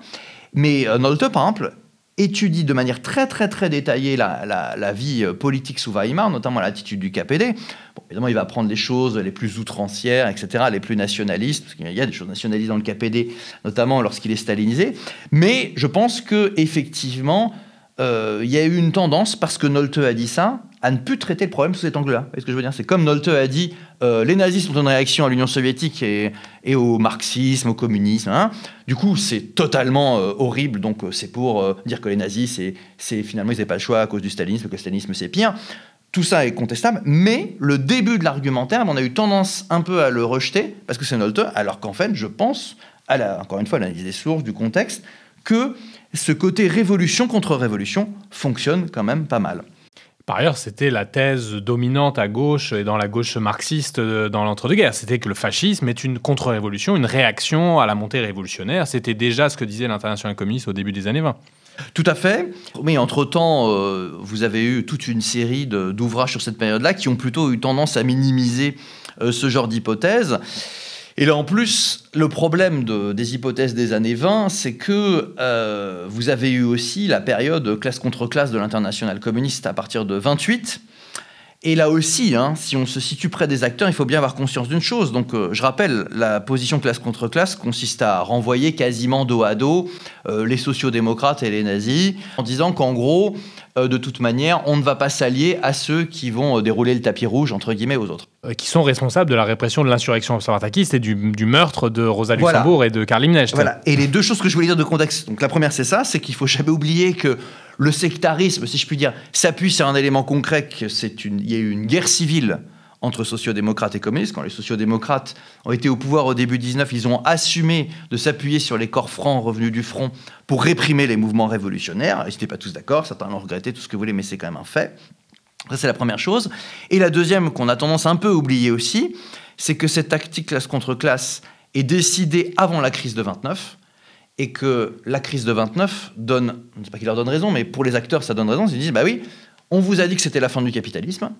mais euh, Nolte, par exemple, étudie de manière très très très détaillée la, vie euh, politique sous Weimar, notamment l'attitude du KPD. Bon, évidemment, il va prendre les choses les plus outrancières, etc., les plus nationalistes, parce qu'il y a des choses nationalistes dans le KPD, notamment lorsqu'il est stalinisé. Mais je pense que effectivement, euh, il y a eu une tendance, parce que Nolte a dit ça, à ne plus traiter le problème sous cet angle-là. ce que je veux dire? C'est comme Nolte a dit, euh, les nazis sont une réaction à l'Union soviétique et, au marxisme, au communisme. Hein. Du coup, c'est totalement euh, horrible. Donc, euh, c'est pour dire que les nazis, c'est finalement, ils n'avaient pas le choix à cause du stalinisme, que le stalinisme, c'est pire. Tout ça est contestable, mais le début de l'argumentaire, on a eu tendance un peu à le rejeter, parce que c'est Nolte, alors qu'en fait, je pense, à encore une fois, l'analyse des sources, du contexte, que ce côté révolution contre révolution fonctionne quand même pas mal. Par ailleurs, c'était la thèse dominante à gauche et dans la gauche marxiste euh, dans l'entre-deux-guerres. C'était que le fascisme est une contre-révolution, une réaction à la montée révolutionnaire. C'était déjà ce que disait l'international communiste au début des années 20. Tout à fait. Mais entre-temps, euh, vous avez eu toute une série d'ouvrages sur cette période-là qui ont plutôt eu tendance à minimiser euh, ce genre d'hypothèse. Et là, en plus, le problème des hypothèses des années 20, c'est que euh, vous avez eu aussi la période classe contre classe de l'international communiste à partir de 28. Et là aussi, hein, si on se situe près des acteurs, il faut bien avoir conscience d'une chose. Donc, euh, je rappelle, la position classe contre classe consiste à renvoyer quasiment dos à dos euh, les sociodémocrates et les nazis, en disant qu'en gros, de toute manière, on ne va pas s'allier à ceux qui vont euh, dérouler le tapis rouge, entre guillemets, aux autres. Euh, qui sont responsables de la répression de l'insurrection spartakiste et du, meurtre de Rosa Luxembourg et de Karl Liebknecht. Voilà. Et les deux choses que je voulais dire de contexte. Donc la première, c'est ça, c'est qu'il faut jamais oublier que le sectarisme, si je puis dire, s'appuie sur un élément concret, que c'est une, il y a eu une guerre civile entre sociodémocrates et communistes. Quand les sociodémocrates ont été au pouvoir au début 19, ils ont assumé de s'appuyer sur les corps francs revenus du front pour réprimer les mouvements révolutionnaires. Ils n'étaient pas tous d'accord, certains l'ont regretté, tout ce que vous voulez, mais c'est quand même un fait. Ça, c'est la première chose. Et la deuxième, qu'on a tendance un peu à oublier aussi, c'est que cette tactique classe contre classe est décidée avant la crise de 29 et que la crise de 29 donne, je ne sais pas qui leur donne raison, mais pour les acteurs, ça donne raison. Ils disent, bah oui, on vous a dit que c'était la fin du capitalisme,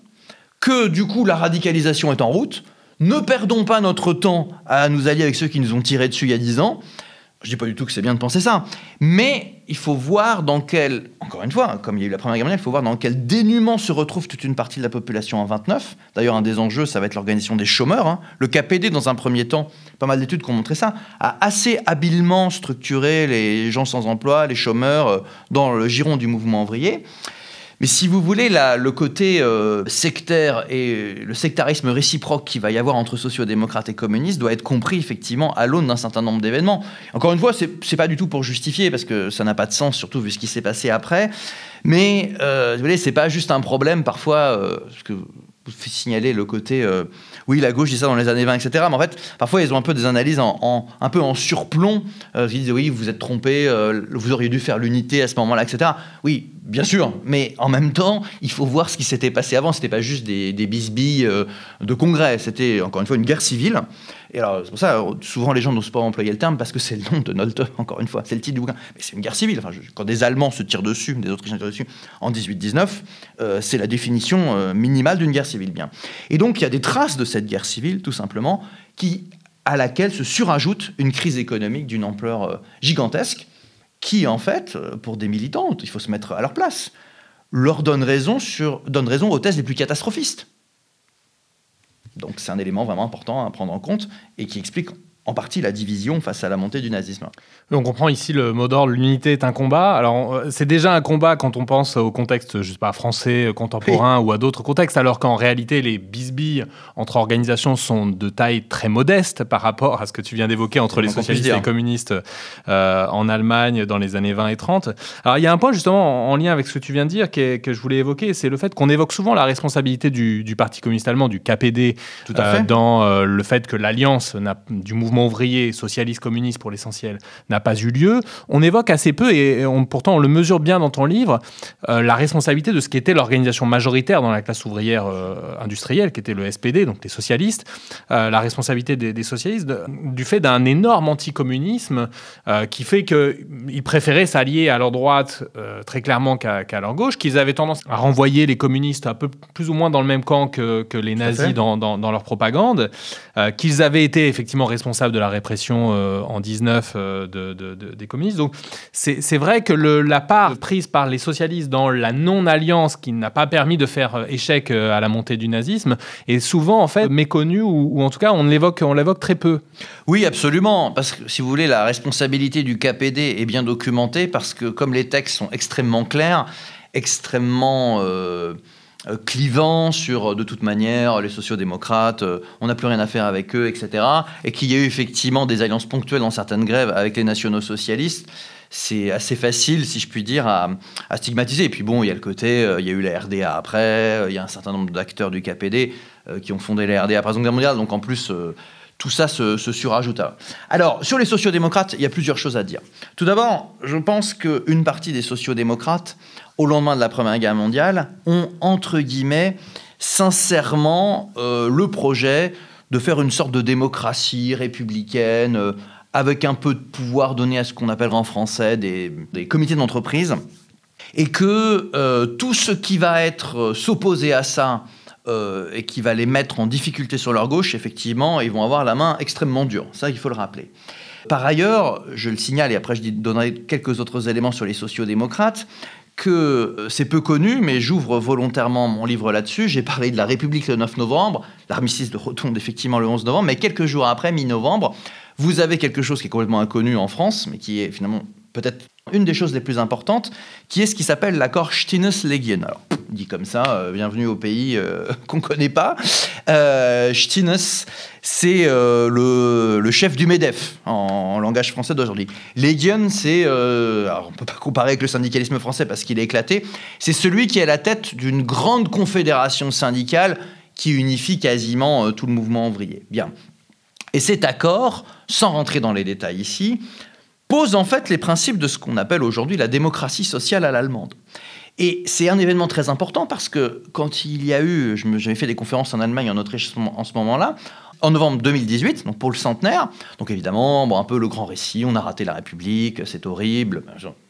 que du coup la radicalisation est en route. Ne perdons pas notre temps à nous allier avec ceux qui nous ont tiré dessus il y a dix ans. Je dis pas du tout que c'est bien de penser ça, mais il faut voir dans quel, encore une fois, comme il y a eu la Première Guerre mondiale, il faut voir dans quel dénuement se retrouve toute une partie de la population en 29. D'ailleurs, un des enjeux, ça va être l'organisation des chômeurs. Hein. Le KPD, dans un premier temps, pas mal d'études qui ont montré ça, a assez habilement structuré les gens sans emploi, les chômeurs, euh, dans le giron du mouvement ouvrier. Mais si vous voulez, le côté euh, sectaire et le sectarisme réciproque qu'il va y avoir entre sociodémocrates et communistes doit être compris effectivement à l'aune d'un certain nombre d'événements. Encore une fois, c'est pas du tout pour justifier, parce que ça n'a pas de sens, surtout vu ce qui s'est passé après. Mais euh, vous voyez, c'est pas juste un problème parfois, euh, parce que vous signalez le côté euh, oui, la gauche dit ça dans les années 20, etc. Mais en fait, parfois, ils ont un peu des analyses en, un peu en surplomb. ils disent oui, vous êtes trompé, vous auriez dû faire l'unité à ce moment-là, etc. Oui, Bien sûr, mais en même temps, il faut voir ce qui s'était passé avant. C'était pas juste des, des bisbilles euh, de congrès, c'était encore une fois une guerre civile. Et alors, c'est pour ça, souvent les gens n'osent pas employer le terme parce que c'est le nom de Nolte, encore une fois, c'est le titre du bouquin. Mais c'est une guerre civile. Quand des Allemands se tirent dessus, des Autrichiens se tirent dessus en 1819, euh, c'est la définition euh, minimale d'une guerre civile, bien. Et donc, il y a des traces de cette guerre civile, tout simplement, qui, à laquelle se surajoute une crise économique d'une ampleur gigantesque qui, en fait, euh, pour des militants, il faut se mettre à leur place, leur donne raison, sur, donne raison aux thèses les plus catastrophistes. Donc c'est un élément vraiment important à prendre en compte et qui explique en partie la division face à la montée du nazisme. On comprend ici le mot d'ordre, l'unité est un combat. Alors euh, c'est déjà un combat quand on pense au contexte, je sais pas, français, contemporain ou à d'autres contextes, alors qu'en réalité les bisbilles entre organisations sont de taille très modeste par rapport à ce que tu viens d'évoquer entre les socialistes et les communistes euh, en Allemagne dans les années 20 et 30. Alors il y a un point justement en, lien avec ce que tu viens de dire que, que je voulais évoquer, c'est le fait qu'on évoque souvent la responsabilité du, Parti communiste allemand, du KPD, Tout à euh, dans le fait que l'alliance du mouvement ouvrier, socialiste, communiste pour l'essentiel, n'a pas eu lieu. On évoque assez peu, et on, pourtant on le mesure bien dans ton livre, euh, la responsabilité de ce qu'était l'organisation majoritaire dans la classe ouvrière euh, industrielle, qui était le SPD, donc les socialistes, euh, la responsabilité des, socialistes du fait d'un énorme anticommunisme qui fait qu'ils préféraient s'allier à leur droite très clairement qu'à leur gauche, qu'ils avaient tendance à renvoyer les communistes un peu plus ou moins dans le même camp que, les nazis dans, dans, leur propagande, qu'ils avaient été effectivement responsables de la répression euh, en 19 euh, de, des communistes. Donc c'est vrai que la part prise par les socialistes dans la non-alliance qui n'a pas permis de faire euh, échec à la montée du nazisme est souvent en fait méconnue ou, en tout cas on l'évoque on l'évoque très peu. Oui, absolument. Parce que si vous voulez, la responsabilité du KPD est bien documentée parce que comme les textes sont extrêmement clairs, extrêmement clivant sur, de toute manière, les sociodémocrates, on n'a plus rien à faire avec eux, etc. Et qu'il y a eu effectivement des alliances ponctuelles dans certaines grèves avec les nationaux socialistes c'est assez facile, si je puis dire, à, stigmatiser. Et puis bon, il y a le côté, euh, il y a eu la RDA après, euh, il y a un certain nombre d'acteurs du KPD euh, qui ont fondé la RDA après la Seconde Guerre mondiale, donc en plus, tout ça se, se surajoute. Alors, sur les sociodémocrates, il y a plusieurs choses à dire. Tout d'abord, je pense qu'une partie des sociodémocrates, au lendemain de la Première Guerre mondiale, ont, entre guillemets, sincèrement le projet de faire une sorte de démocratie républicaine avec un peu de pouvoir donné à ce qu'on appelle en français des, comités d'entreprise, et que euh, tout ce qui va être euh, s'opposer à ça euh, et qui va les mettre en difficulté sur leur gauche, effectivement, ils vont avoir la main extrêmement dure. Ça, il faut le rappeler. Par ailleurs, je le signale, et après je donnerai quelques autres éléments sur les sociodémocrates, que c'est peu connu, mais j'ouvre volontairement mon livre là-dessus. J'ai parlé de la République le 9 novembre, l'armistice de Rotonde effectivement le 11 novembre, mais quelques jours après, mi-novembre, vous avez quelque chose qui est complètement inconnu en France, mais qui est finalement peut-être une des choses les plus importantes, qui est ce qui s'appelle l'accord Stines-Legien. Alors, dit comme ça, euh, bienvenue au pays euh, qu'on ne connaît pas. Euh, c'est euh, le, chef du MEDEF en, langage français d'aujourd'hui. Legien, c'est, alors on ne peut pas comparer avec le syndicalisme français parce qu'il est éclaté, c'est celui qui est à la tête d'une grande confédération syndicale qui unifie quasiment tout le mouvement ouvrier. Bien. Et cet accord, sans rentrer dans les détails ici, pose en fait les principes de ce qu'on appelle aujourd'hui la démocratie sociale à l'allemande. Et c'est un événement très important parce que quand il y a eu, j'avais fait des conférences en Allemagne, en Autriche en ce moment-là, en novembre 2018, donc pour le centenaire. Donc évidemment, bon, un peu le grand récit, on a raté la République, c'est horrible,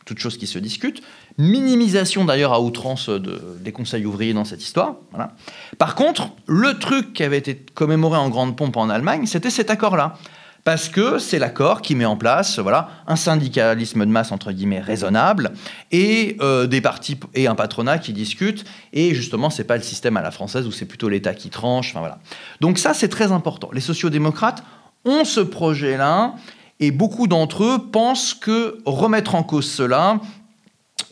toutes choses qui se discutent. Minimisation d'ailleurs à outrance de, des conseils ouvriers dans cette histoire. Voilà. Par contre, le truc qui avait été commémoré en grande pompe en Allemagne, c'était cet accord-là parce que c'est l'accord qui met en place voilà, un syndicalisme de masse, entre guillemets, raisonnable, et euh, des partis et un patronat qui discutent, et justement, c'est pas le système à la française où c'est plutôt l'État qui tranche, voilà. Donc ça, c'est très important. Les sociodémocrates ont ce projet-là, et beaucoup d'entre eux pensent que remettre en cause cela,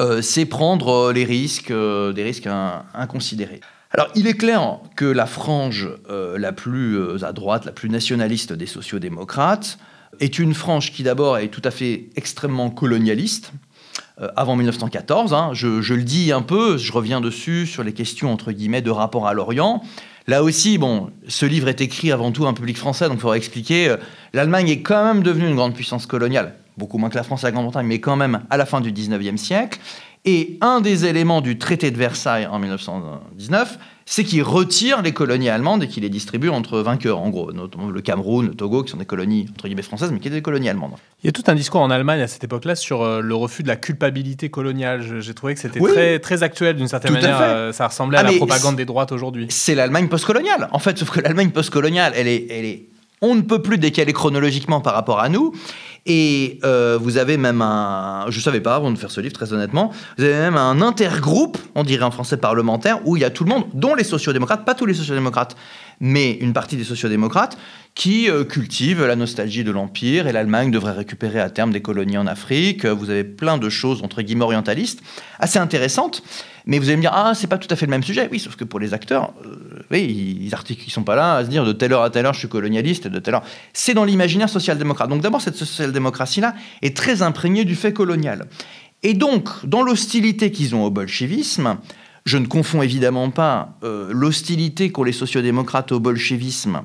euh, c'est prendre euh, les risques, des risques inconsidérés. Alors, il est clair que la frange euh, la plus euh, à droite, la plus nationaliste des sociodémocrates, est une frange qui d'abord est tout à fait extrêmement colonialiste, euh, avant 1914. Hein. je, le dis un peu, je reviens dessus sur les questions entre guillemets de rapport à l'Orient. Là aussi, bon, ce livre est écrit avant tout à un public français, donc il faudra expliquer. L'Allemagne est quand même devenue une grande puissance coloniale, beaucoup moins que la France et la Grande-Bretagne, mais quand même à la fin du 19e siècle. Et un des éléments du traité de Versailles en 1919, c'est qu'il retire les colonies allemandes et qu'il les distribue entre vainqueurs, en gros, notamment le Cameroun, le Togo, qui sont des colonies entre guillemets françaises, mais qui étaient des colonies allemandes. Il y a tout un discours en Allemagne à cette époque-là sur euh, le refus de la culpabilité coloniale. J'ai trouvé que c'était très, très actuel d'une certaine manière. Euh, ça ressemblait à ah, la propagande des droites aujourd'hui. C'est l'Allemagne postcoloniale, en fait, sauf que l'Allemagne postcoloniale, elle est, elle est on ne peut plus décaler chronologiquement par rapport à nous. Et euh, vous avez même un, je ne savais pas avant de faire ce livre très honnêtement, vous avez même un intergroupe, on dirait en français parlementaire, où il y a tout le monde, dont les sociodémocrates, pas tous les sociodémocrates, mais une partie des sociodémocrates, qui euh, cultivent la nostalgie de l'Empire, et l'Allemagne devrait récupérer à terme des colonies en Afrique. Vous avez plein de choses, entre guillemets, orientalistes, assez intéressantes. Mais vous allez me dire, ah, c'est pas tout à fait le même sujet. Oui, sauf que pour les acteurs, euh, oui, ils, ils sont pas là à se dire de telle heure à telle heure je suis colonialiste, de telle heure. C'est dans l'imaginaire social-démocrate. Donc d'abord, cette social-démocratie-là est très imprégnée du fait colonial. Et donc, dans l'hostilité qu'ils ont au bolchevisme, je ne confonds évidemment pas euh, l'hostilité qu'ont les sociodémocrates au bolchevisme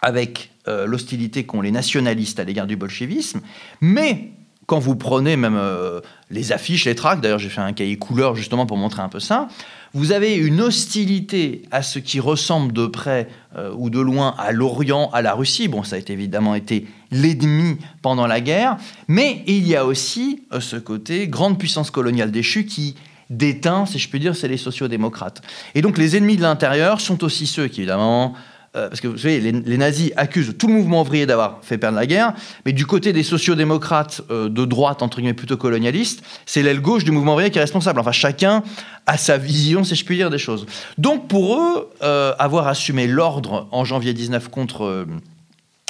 avec euh, l'hostilité qu'ont les nationalistes à l'égard du bolchevisme, mais quand vous prenez même euh, les affiches, les tracts, d'ailleurs j'ai fait un cahier couleur justement pour montrer un peu ça, vous avez une hostilité à ce qui ressemble de près ou de loin à l'Orient, à la Russie. Bon, ça a évidemment été l'ennemi pendant la guerre, mais il y a aussi euh, ce côté grande puissance coloniale déchue qui déteint, si je puis dire, c'est les sociodémocrates. Et donc les ennemis de l'intérieur sont aussi ceux qui évidemment euh, parce que vous savez, les, nazis accusent tout le mouvement ouvrier d'avoir fait perdre la guerre, mais du côté des sociodémocrates euh, de droite, entre guillemets plutôt colonialistes, c'est l'aile gauche du mouvement ouvrier qui est responsable. Enfin, chacun a sa vision, si je puis dire, des choses. Donc pour eux, euh, avoir assumé l'ordre en janvier 19 contre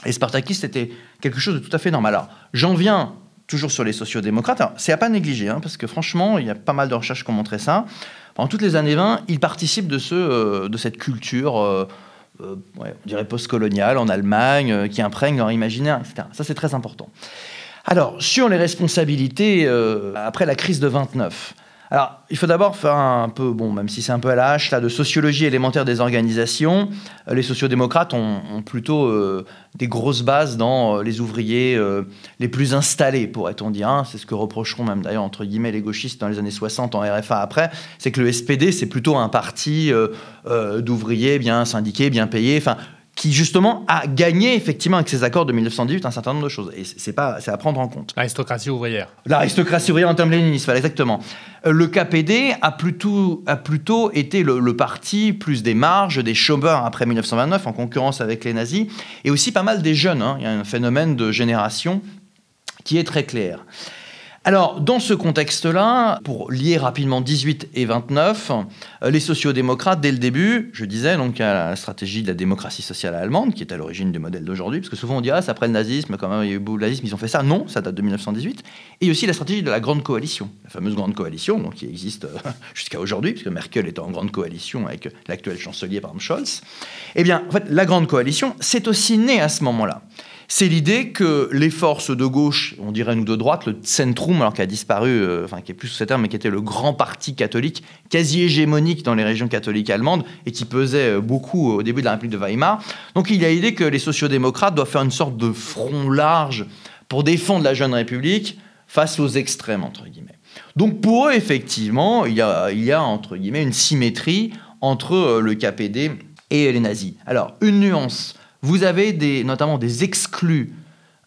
les Spartakistes, c'était quelque chose de tout à fait normal. Alors, j'en viens toujours sur les sociodémocrates. C'est à pas négliger, hein, parce que franchement, il y a pas mal de recherches qui ont montré ça. Pendant toutes les années 20, ils participent de, ce, euh, de cette culture, euh, euh, on dirait postcoloniale en Allemagne, qui imprègne leur imaginaire, etc. Ça, c'est très important. Alors, sur les responsabilités, après la crise de 29, alors, il faut d'abord faire un peu, bon, même si c'est un peu à la hache, là, de sociologie élémentaire des organisations. Euh, les sociodémocrates ont, plutôt euh, des grosses bases dans euh, les ouvriers les plus installés, pourrait-on dire. Hein. C'est ce que reprocheront même d'ailleurs, entre guillemets, les gauchistes dans les années 60 en RFA après. C'est que le SPD, c'est plutôt un parti d'ouvriers bien syndiqués, bien payés. Enfin, qui justement a gagné effectivement avec ces accords de 1918 un certain nombre de choses. Et c'est pas, c'est à prendre en compte. L'aristocratie ouvrière. L'aristocratie ouvrière en termes léninistes, voilà, exactement. Euh, le KPD a plutôt, a plutôt été le, parti plus des marges, des chômeurs après 1929 en concurrence avec les nazis, et aussi pas mal des jeunes. Hein. Il y a un phénomène de génération qui est très clair. Alors, dans ce contexte-là, pour lier rapidement 18 et 29, euh, les sociodémocrates, dès le début, je disais, donc, la stratégie de la démocratie sociale allemande, qui est à l'origine du modèle d'aujourd'hui, parce que souvent on dit, ah, c'est après le nazisme, quand même, il y a eu le nazisme, ils ont fait ça. Non, ça date de 1918. Et aussi la stratégie de la Grande Coalition, la fameuse Grande Coalition, donc, qui existe euh, jusqu'à aujourd'hui, puisque Merkel est en Grande Coalition avec l'actuel chancelier, par Scholz. Eh bien, en fait, la Grande Coalition, c'est aussi né à ce moment-là c'est l'idée que les forces de gauche, on dirait nous de droite, le Centrum, alors qui a disparu, euh, enfin qui est plus sous cet terme, mais qui était le grand parti catholique, quasi hégémonique dans les régions catholiques allemandes et qui pesait euh, beaucoup au début de la République de Weimar. Donc il y a l'idée que les sociodémocrates doivent faire une sorte de front large pour défendre la jeune République face aux extrêmes, entre guillemets. Donc pour eux, effectivement, il y a, il y a entre guillemets une symétrie entre euh, le KPD et les nazis. Alors, une nuance vous avez notamment des exclus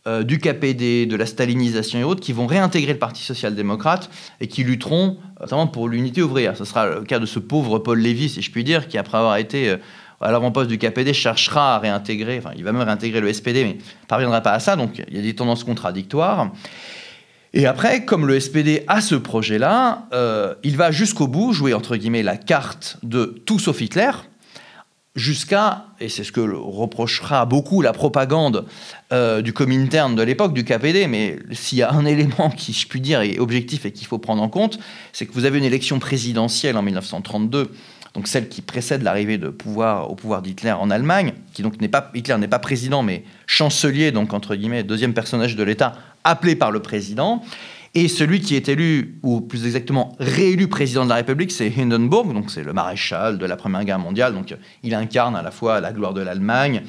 euh, du KPD, de la stalinisation et autres, qui vont réintégrer le Parti social-démocrate et qui lutteront notamment pour l'unité ouvrière. Ce sera le cas de ce pauvre Paul Lévy, si je puis dire, qui après avoir été euh, à l'avant-poste du KPD cherchera à réintégrer, enfin il va même réintégrer le SPD, mais ne parviendra pas à ça, donc il y a des tendances contradictoires. Et après, comme le SPD a ce projet-là, euh, il va jusqu'au bout jouer entre guillemets la carte de tout sauf Hitler, jusqu'à, et c'est ce que reprochera beaucoup la propagande euh, du Comintern de l'époque, du KPD, mais s'il y a un élément qui, je puis dire, est objectif et qu'il faut prendre en compte, c'est que vous avez une élection présidentielle en 1932, donc celle qui précède l'arrivée de pouvoir, au pouvoir d'Hitler en Allemagne, qui donc n'est pas, Hitler n'est pas président, mais chancelier, donc entre guillemets, deuxième personnage de l'État, appelé par le président. Et celui qui est élu, ou plus exactement réélu président de la République, c'est Hindenburg, donc c'est le maréchal de la Première Guerre mondiale. Donc il incarne à la fois la gloire de l'Allemagne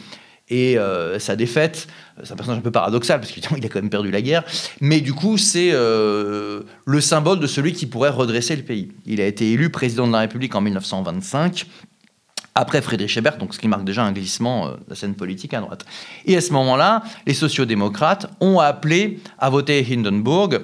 et euh, sa défaite. C'est un personnage un peu paradoxal parce qu'il a quand même perdu la guerre. Mais du coup, c'est euh, le symbole de celui qui pourrait redresser le pays. Il a été élu président de la République en 1925 après Friedrich Ebert, donc ce qui marque déjà un glissement euh, de la scène politique à droite. Et à ce moment-là, les sociodémocrates ont appelé à voter Hindenburg.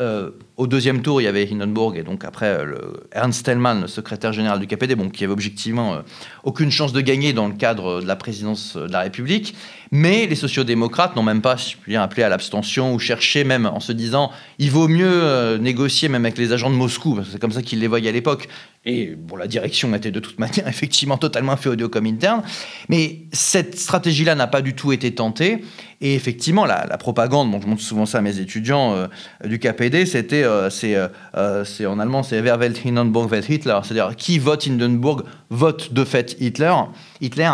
Euh, au deuxième tour, il y avait Hindenburg et donc après euh, Ernst Thälmann, le secrétaire général du KPD, bon, qui avait objectivement aucune chance de gagner dans le cadre de la présidence de la République. Mais les sociodémocrates n'ont même pas, je puis appelé à l'abstention ou cherché même en se disant il vaut mieux négocier même avec les agents de Moscou, parce que c'est comme ça qu'ils les voyaient à l'époque. Et bon, la direction était de toute manière effectivement totalement féodale comme interne. Mais cette stratégie-là n'a pas du tout été tentée. Et effectivement, la, propagande, bon, je montre souvent ça à mes étudiants euh, du KPD, c'était, euh, euh, c'est, en allemand, c'est Wer wählt Hindenburg wählt Hitler? C'est-à-dire, qui vote Hindenburg vote de fait Hitler. Hitler.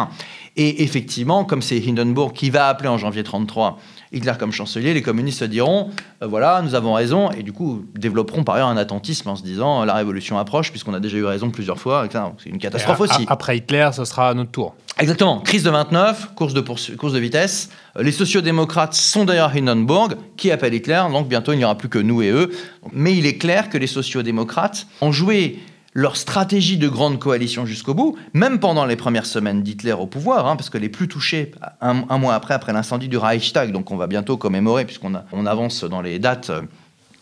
Et effectivement, comme c'est Hindenburg qui va appeler en janvier 33 Hitler comme chancelier, les communistes se diront euh, voilà, nous avons raison, et du coup développeront par ailleurs un attentisme en se disant la révolution approche, puisqu'on a déjà eu raison plusieurs fois, c'est une catastrophe aussi. Après Hitler, ce sera à notre tour. Exactement, crise de 29, course de, course de vitesse. Euh, les sociodémocrates sont d'ailleurs Hindenburg, qui appelle Hitler, donc bientôt il n'y aura plus que nous et eux. Mais il est clair que les sociodémocrates ont joué leur stratégie de grande coalition jusqu'au bout, même pendant les premières semaines d'Hitler au pouvoir, hein, parce que les plus touchés, un, mois après, après l'incendie du Reichstag, donc on va bientôt commémorer, puisqu'on on avance dans les dates euh,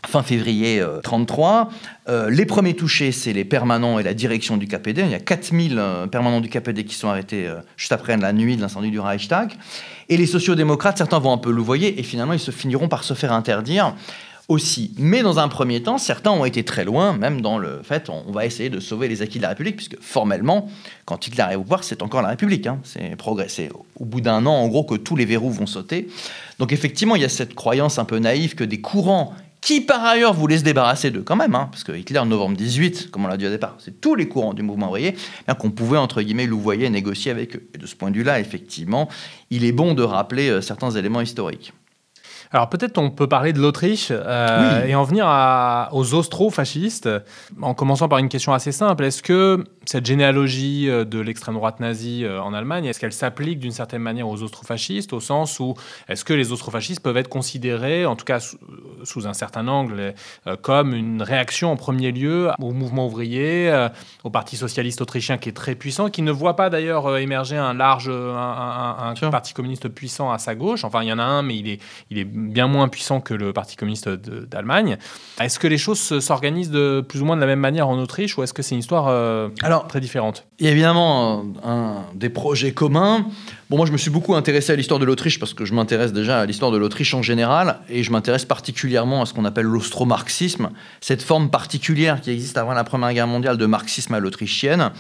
fin février 1933. Euh, euh, les premiers touchés, c'est les permanents et la direction du KPD. Il y a 4000 permanents du KPD qui sont arrêtés juste après la nuit de l'incendie du Reichstag. Et les sociodémocrates, certains vont un peu le voyer, et finalement, ils se finiront par se faire interdire aussi. Mais dans un premier temps, certains ont été très loin, même dans le fait on va essayer de sauver les acquis de la République, puisque formellement, quand Hitler arrive au pouvoir, c'est encore la République. Hein. C'est. Au bout d'un an, en gros, que tous les verrous vont sauter. Donc effectivement, il y a cette croyance un peu naïve que des courants qui par ailleurs voulaient se débarrasser d'eux quand même, hein, parce que Hitler, novembre 18, comme on l'a dit au départ, c'est tous les courants du mouvement ouvrier, qu'on pouvait, entre guillemets, louvoyer négocier avec eux. Et de ce point de vue-là, effectivement, il est bon de rappeler euh, certains éléments historiques. Alors peut-être on peut parler de l'Autriche euh, et en venir aux austro-fascistes, en commençant par une question assez simple. Est-ce que cette généalogie euh, de l'extrême droite nazie euh, en Allemagne, est-ce qu'elle s'applique d'une certaine manière aux austro-fascistes, au sens où est-ce que les austro-fascistes peuvent être considérés, en tout cas sous, un certain angle, comme une réaction en premier lieu au mouvement ouvrier, au Parti socialiste autrichien qui est très puissant, qui ne voit pas d'ailleurs émerger un large un, parti communiste puissant à sa gauche. Enfin, il y en a un, mais il est, il est bien moins puissant que le Parti communiste d'Allemagne. Est-ce que les choses s'organisent de plus ou moins de la même manière en Autriche ou est-ce que c'est une histoire euh, Alors, très différente? Il y a évidemment un, des projets communs. Bon, moi, je me suis beaucoup intéressé à l'histoire de l'Autriche parce que je m'intéresse déjà à l'histoire de l'Autriche en général et je m'intéresse particulièrement à ce qu'on appelle l'austro-marxisme, cette forme particulière qui existe avant la Première Guerre mondiale de marxisme à l'autrichienne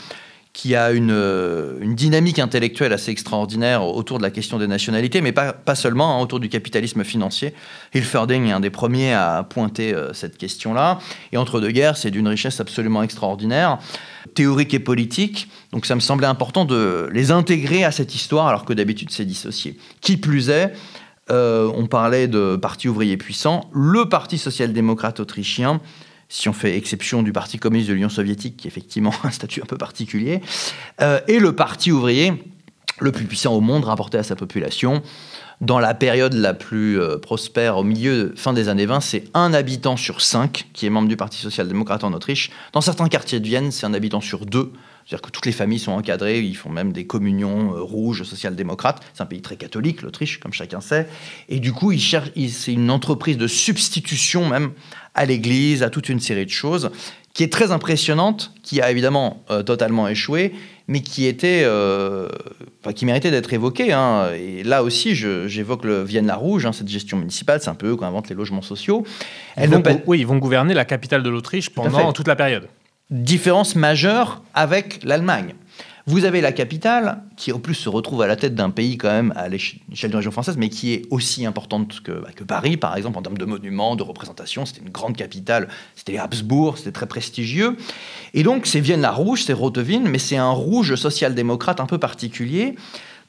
qui a euh, une, dynamique intellectuelle assez extraordinaire autour de la question des nationalités, mais pas, seulement, hein, autour du capitalisme financier. Hilferding est un des premiers à pointer euh, cette question-là. Et entre deux guerres, c'est d'une richesse absolument extraordinaire, théorique et politique. Donc ça me semblait important de les intégrer à cette histoire, alors que d'habitude c'est dissocié. Qui plus est, euh, on parlait de parti ouvrier puissant, le Parti social-démocrate autrichien si on fait exception du Parti communiste de l'Union soviétique, qui est effectivement un statut un peu particulier, euh, et le Parti ouvrier, le plus puissant au monde rapporté à sa population. Dans la période la plus euh, prospère, au milieu, fin des années 20, c'est un habitant sur cinq qui est membre du Parti social-démocrate en Autriche. Dans certains quartiers de Vienne, c'est un habitant sur deux. C'est-à-dire que toutes les familles sont encadrées, ils font même des communions euh, rouges social-démocrates. C'est un pays très catholique, l'Autriche, comme chacun sait. Et du coup, c'est une entreprise de substitution même à l'Église, à toute une série de choses, qui est très impressionnante, qui a évidemment euh, totalement échoué, mais qui était, euh, qui méritait d'être évoquée. Hein. Et là aussi, j'évoque le Vienne-la Rouge, hein, cette gestion municipale, c'est un peu eux qui inventent les logements sociaux. Oui, ils vont gouverner la capitale de l'Autriche pendant toute la période. Différence majeure avec l'Allemagne. Vous avez la capitale, qui en plus se retrouve à la tête d'un pays quand même à l'échelle d'une région française, mais qui est aussi importante que, bah, Paris, par exemple, en termes de monuments, de représentation. C'était une grande capitale, c'était les Habsbourg, c'était très prestigieux. Et donc, c'est Vienne-la-Rouge, c'est Rottevin, mais c'est un rouge social-démocrate un peu particulier.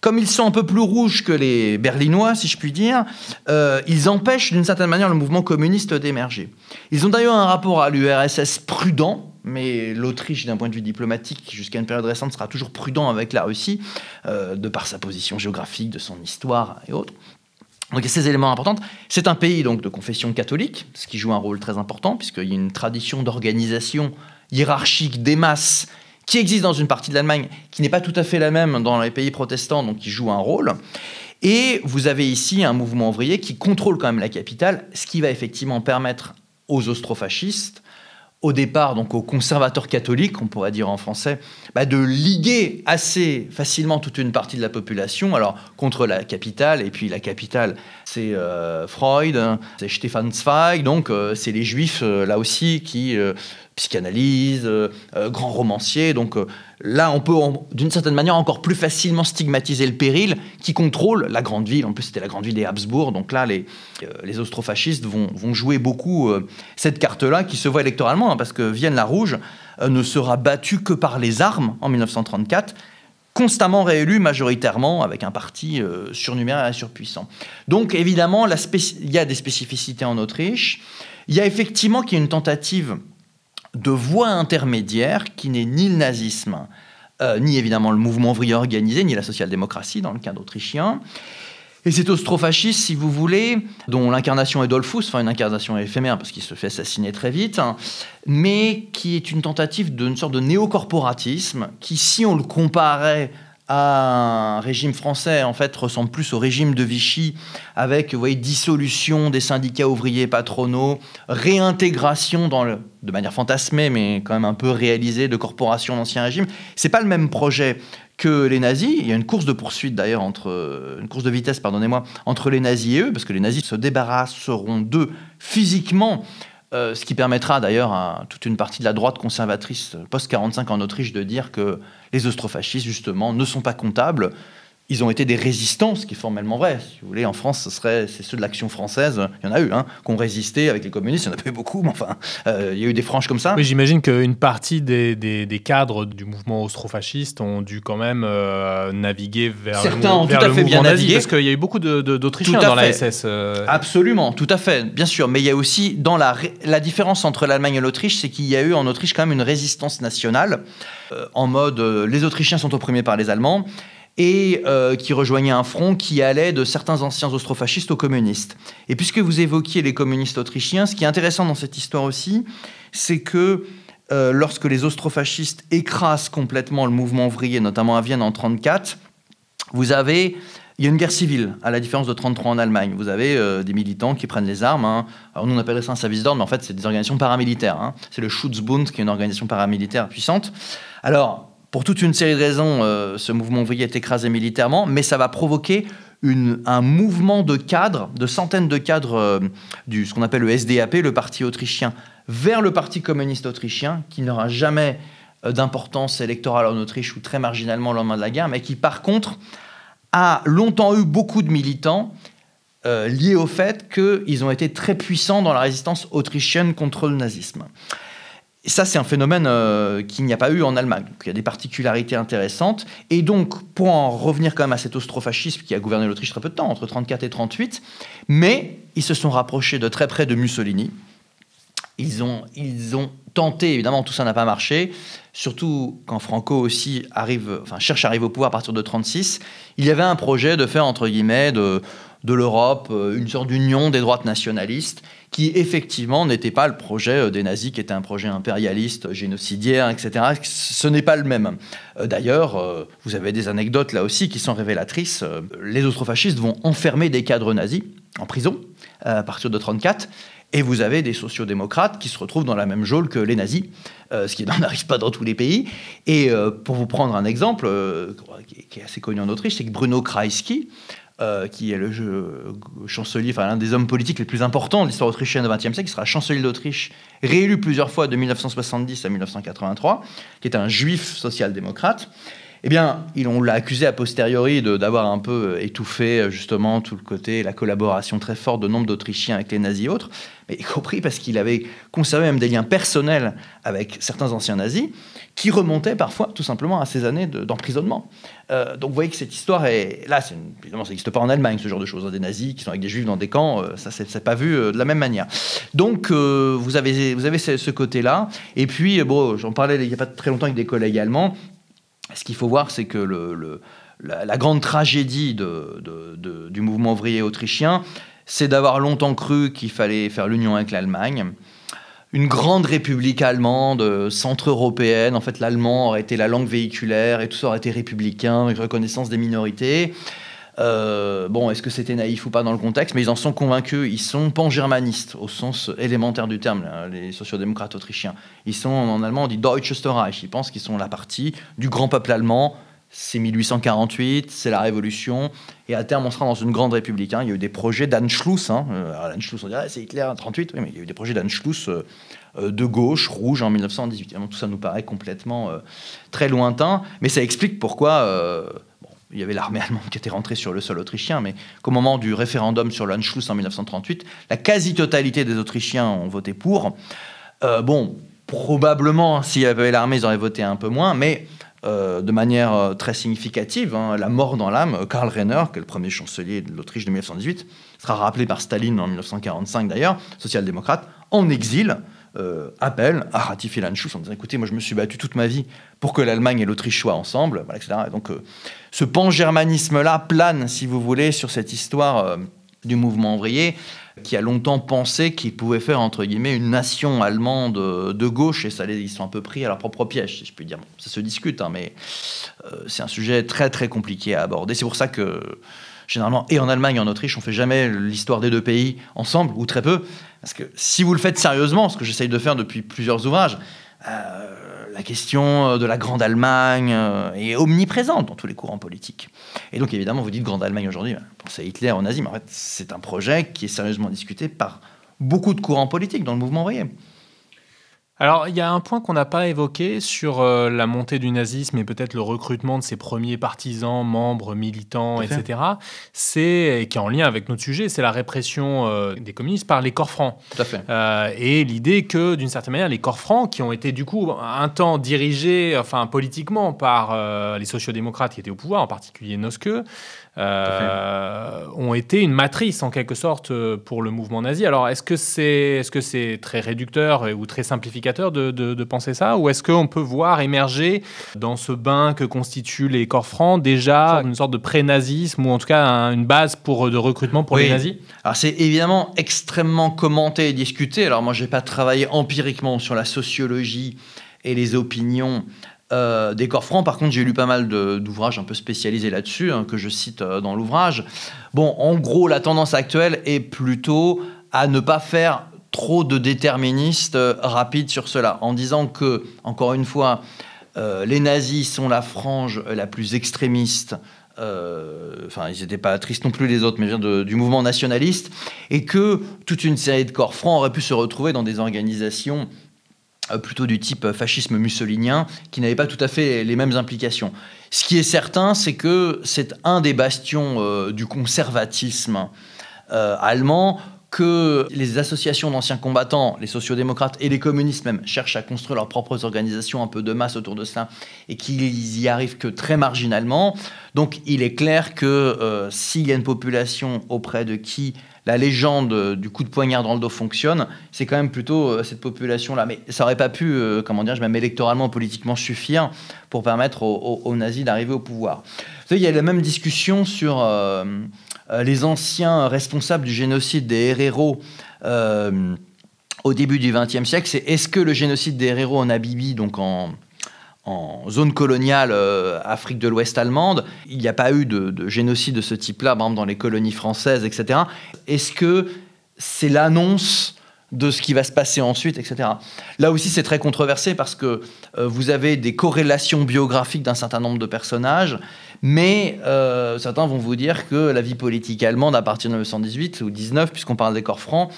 Comme ils sont un peu plus rouges que les Berlinois, si je puis dire, euh, ils empêchent d'une certaine manière le mouvement communiste d'émerger. Ils ont d'ailleurs un rapport à l'URSS prudent, mais l'Autriche, d'un point de vue diplomatique, jusqu'à une période récente, sera toujours prudent avec la Russie, euh, de par sa position géographique, de son histoire et autres. Donc ces éléments importants. C'est un pays donc de confession catholique, ce qui joue un rôle très important, puisqu'il y a une tradition d'organisation hiérarchique des masses qui existe dans une partie de l'Allemagne, qui n'est pas tout à fait la même dans les pays protestants, donc qui joue un rôle. Et vous avez ici un mouvement ouvrier qui contrôle quand même la capitale, ce qui va effectivement permettre aux austrofascistes au départ, donc aux conservateurs catholiques, on pourrait dire en français, bah, de liguer assez facilement toute une partie de la population, alors contre la capitale, et puis la capitale, c'est euh, Freud, c'est Stefan Zweig, donc euh, c'est les juifs, euh, là aussi, qui psychanalyse, euh, euh, grand romancier. Donc euh, là, on peut d'une certaine manière encore plus facilement stigmatiser le péril qui contrôle la grande ville. En plus, c'était la grande ville des Habsbourg. Donc là, les, les austrofascistes vont, vont, jouer beaucoup cette carte-là qui se voit électoralement, hein, parce que Vienne-la-Rouge ne sera battue que par les armes en 1934 constamment réélu majoritairement avec un parti surnuméraire et surpuissant. Donc évidemment, il y a des spécificités en Autriche. Il y a effectivement qu'il y a une tentative de voie intermédiaire qui n'est ni le nazisme, euh, ni évidemment le mouvement ouvrier organisé, ni la social-démocratie dans le cas autrichien. Et c'est austrofasciste, si vous voulez, dont l'incarnation est Dolphus, enfin une incarnation éphémère parce qu'il se fait assassiner très vite, hein, mais qui est une tentative d'une sorte de néocorporatisme qui, si on le comparait un régime français, en fait, ressemble plus au régime de Vichy, avec, vous voyez, dissolution des syndicats ouvriers patronaux, réintégration dans le, de manière fantasmée, mais quand même un peu réalisée, de corporations d'ancien régime. C'est pas le même projet que les nazis. Il y a une course de poursuite d'ailleurs entre une course de vitesse, pardonnez-moi, entre les nazis et eux, parce que les nazis se débarrasseront d'eux physiquement euh, ce qui permettra d'ailleurs à toute une partie de la droite conservatrice post-45 en Autriche de dire que les austrofascistes, justement, ne sont pas comptables ils ont été des résistants, ce qui est formellement vrai. Si vous voulez, en France, ce serait, c'est ceux de l'action française. Il y en a eu, hein, qui ont résisté avec les communistes. Il y en a pas eu beaucoup, mais enfin, euh, il y a eu des franges comme ça. Oui, j'imagine qu'une partie des, des, cadres du mouvement austrofasciste ont dû quand même euh, naviguer vers Certains le, ont vers tout à le fait bien navigué. parce qu'il y a eu beaucoup de, de, d'Autrichiens dans la. SS. euh. Absolument, tout à fait, bien sûr. Mais il y a aussi, dans la, la différence entre l'Allemagne et l'Autriche, c'est qu'il y a eu en Autriche quand même une résistance nationale, en mode les Autrichiens sont opprimés par les Allemands, et euh, qui rejoignait un front qui allait de certains anciens austrofascistes aux communistes. Et puisque vous évoquiez les communistes autrichiens, ce qui est intéressant dans cette histoire aussi, c'est que euh, lorsque les austrofascistes écrasent complètement le mouvement ouvrier, notamment à Vienne en 1934, vous avez il y a une guerre civile, à la différence de 33 en Allemagne. Vous avez euh, des militants qui prennent les armes. hein. Nous, on appellerait ça un service d'ordre, mais en fait, c'est des organisations paramilitaires. hein. C'est le Schutzbund, qui est une organisation paramilitaire puissante. Alors, pour toute une série de raisons, euh, ce mouvement ouvrier est écrasé militairement, mais ça va provoquer un mouvement de cadres, de centaines de cadres euh, du ce qu'on appelle le SDAP, le parti autrichien, vers le parti communiste autrichien, qui n'aura jamais euh, d'importance électorale en Autriche ou très marginalement au lendemain de la guerre, mais qui par contre a longtemps eu beaucoup de militants euh, liés au fait qu'ils ont été très puissants dans la résistance autrichienne contre le nazisme. Et ça, c'est un phénomène euh, qu'il n'y a pas eu en Allemagne. Donc, il y a des particularités intéressantes. Et donc, pour en revenir quand même à cet austrofascisme qui a gouverné l'Autriche très peu de temps, entre 34 et 38, mais ils se sont rapprochés de très près de Mussolini. Ils ont, ils ont tenté, évidemment, tout ça n'a pas marché, surtout quand Franco aussi cherche à arriver au pouvoir à partir de 36. Il y avait un projet de faire, entre guillemets, de, de l'Europe euh, une sorte d'union des droites nationalistes qui, effectivement, n'était pas le projet euh, des nazis, qui était un projet impérialiste, génocidaire, etc. Ce n'est pas le même. Euh, D'ailleurs, euh, vous avez des anecdotes là aussi qui sont révélatrices. Euh, Les austrofascistes vont enfermer des cadres nazis en prison euh, à partir de 34. Et vous avez des sociodémocrates qui se retrouvent dans la même geôle que les nazis, euh, ce qui n'arrive pas dans tous les pays. Et euh, pour vous prendre un exemple euh, qui est assez connu en Autriche, c'est que Bruno Kreisky, euh, qui est le jeu- chancelier, enfin l'un des hommes politiques les plus importants de l'histoire autrichienne du XXe siècle, qui sera chancelier d'Autriche, réélu plusieurs fois de 1970 à 1983, qui est un juif social-démocrate. Eh bien, on l'a accusé a posteriori d'avoir un peu étouffé euh, justement tout le côté, la collaboration très forte de nombre d'Autrichiens avec les nazis et autres, mais y compris parce qu'il avait conservé même des liens personnels avec certains anciens nazis qui remontaient parfois tout simplement à ces années de- d'emprisonnement. Euh, donc vous voyez que cette histoire est... Là, évidemment, ça n'existe pas en Allemagne, ce genre de choses. hein, Des nazis qui sont avec des juifs dans des camps, euh, ça, c'est pas vu euh, de la même manière. Donc, euh, vous avez, vous avez ce, ce côté-là. Et puis, euh, bon, j'en parlais il n'y a pas très longtemps avec des collègues allemands. Ce qu'il faut voir, c'est que la, grande tragédie du mouvement ouvrier autrichien, c'est d'avoir longtemps cru qu'il fallait faire l'union avec l'Allemagne. Une grande république allemande, euh, centre-européenne, en fait l'allemand aurait été la langue véhiculaire et tout ça aurait été républicain, avec reconnaissance des minorités. Euh, bon, est-ce que c'était naïf ou pas dans le contexte Mais ils en sont convaincus. Ils sont pan-germanistes au sens élémentaire du terme, là, les sociodémocrates autrichiens. Ils sont en allemand, on dit Deutsches Reich. Ils pensent qu'ils sont la partie du grand peuple allemand. C'est 1848, c'est la Révolution, et à terme on sera dans une grande république. hein. Il y a eu des projets d'Anschluss. Hein. Euh, alors, L'Anschluss, on dirait c'est Hitler en 38, oui, mais il y a eu des projets d'Anschluss euh, de gauche, rouge en 1918. Évidemment, tout ça nous paraît complètement très lointain, mais ça explique pourquoi il y avait l'armée allemande qui était rentrée sur le sol autrichien, mais qu'au moment du référendum sur l'Anschluss en 1938, la quasi-totalité des Autrichiens ont voté pour. Euh, bon, probablement, s'il y avait l'armée, ils auraient voté un peu moins, mais euh, de manière euh, très significative, hein, la mort dans l'âme, Karl Renner, qui est le premier chancelier de l'Autriche de 1918, sera rappelé par Staline en 1945 d'ailleurs, social-démocrate, en exil, euh, appelle à ratifier l'Anschluss en disant écoutez, moi je me suis battu toute ma vie pour que l'Allemagne et l'Autriche soient ensemble, voilà, etc. Et donc euh, ce pan-germanisme-là plane, si vous voulez, sur cette histoire euh, du mouvement ouvrier. qui a longtemps pensé qu'il pouvait faire, entre guillemets, une nation allemande de gauche, et ça, ils sont un peu pris à leur propre piège, si je puis dire. ça se discute, hein, mais c'est un sujet très très compliqué à aborder. C'est pour ça que, généralement, et en Allemagne et en Autriche, on fait jamais l'histoire des deux pays ensemble, ou très peu, parce que si vous le faites sérieusement, ce que j'essaye de faire depuis plusieurs ouvrages, euh, la question euh, de la Grande Allemagne euh, est omniprésente dans tous les courants politiques. Et donc évidemment, vous dites Grande Allemagne aujourd'hui, pensez à Hitler, aux nazis, mais en fait c'est un projet qui est sérieusement discuté par beaucoup de courants politiques dans le mouvement ouvrier. Alors, il y a un point qu'on n'a pas évoqué sur euh, la montée du nazisme et peut-être le recrutement de ses premiers partisans, membres, militants, etc. C'est, qui est en lien avec notre sujet, c'est la répression euh, des communistes par les corps francs. Tout à fait. Euh, et l'idée que, d'une certaine manière, les corps francs, qui ont été du coup un temps dirigés, enfin politiquement, par les sociodémocrates qui étaient au pouvoir, en particulier Noske, euh, ont été une matrice en quelque sorte euh, pour le mouvement nazi. Alors est-ce que c'est est -ce c'est très réducteur ou très simplificateur de, de, penser ça? Ou est-ce qu'on peut voir émerger dans ce bain que constituent les corps francs déjà une sorte de pré-nazisme ou en tout cas une base pour, de recrutement pour les nazis? Alors c'est évidemment extrêmement commenté et discuté. Alors moi je n'ai pas travaillé empiriquement sur la sociologie et les opinions euh, des corps francs, par contre, j'ai lu pas mal d'ouvrages un peu spécialisés là-dessus, hein, que je cite euh, dans l'ouvrage. Bon, en gros, la tendance actuelle est plutôt à ne pas faire trop de déterministes euh, rapides sur cela, en disant que, encore une fois, les nazis sont la frange la plus extrémiste enfin, ils n'étaient pas tristes non plus les autres, mais du mouvement nationaliste, et que toute une série de corps francs auraient pu se retrouver dans des organisations plutôt du type fascisme mussolinien, qui n'avait pas tout à fait les mêmes implications. Ce qui est certain, c'est que c'est un des bastions euh, du conservatisme euh, allemand que les associations d'anciens combattants, les sociodémocrates et les communistes même, cherchent à construire leurs propres organisations un peu de masse autour de cela et qu'ils y arrivent que très marginalement. Donc il est clair que s'il y a une population auprès de qui la légende du coup de poignard dans le dos fonctionne, c'est quand même plutôt euh, cette population-là. Mais ça aurait pas pu, euh, comment dire, même électoralement, politiquement suffire pour permettre aux, nazis d'arriver au pouvoir. il y a la même discussion sur euh, les anciens responsables du génocide des héros au début du XXe siècle. C'est est-ce que le génocide des héros en Abibi, donc en en zone coloniale euh, Afrique de l'Ouest allemande, il n'y a pas eu de, génocide de ce type-là, par exemple dans les colonies françaises, etc. Est-ce que c'est l'annonce de ce qui va se passer ensuite, etc. Là aussi, c'est très controversé parce que euh, vous avez des corrélations biographiques d'un certain nombre de personnages, mais euh, certains vont vous dire que la vie politique allemande, à partir de 1918 ou 19, puisqu'on parle des corps francs,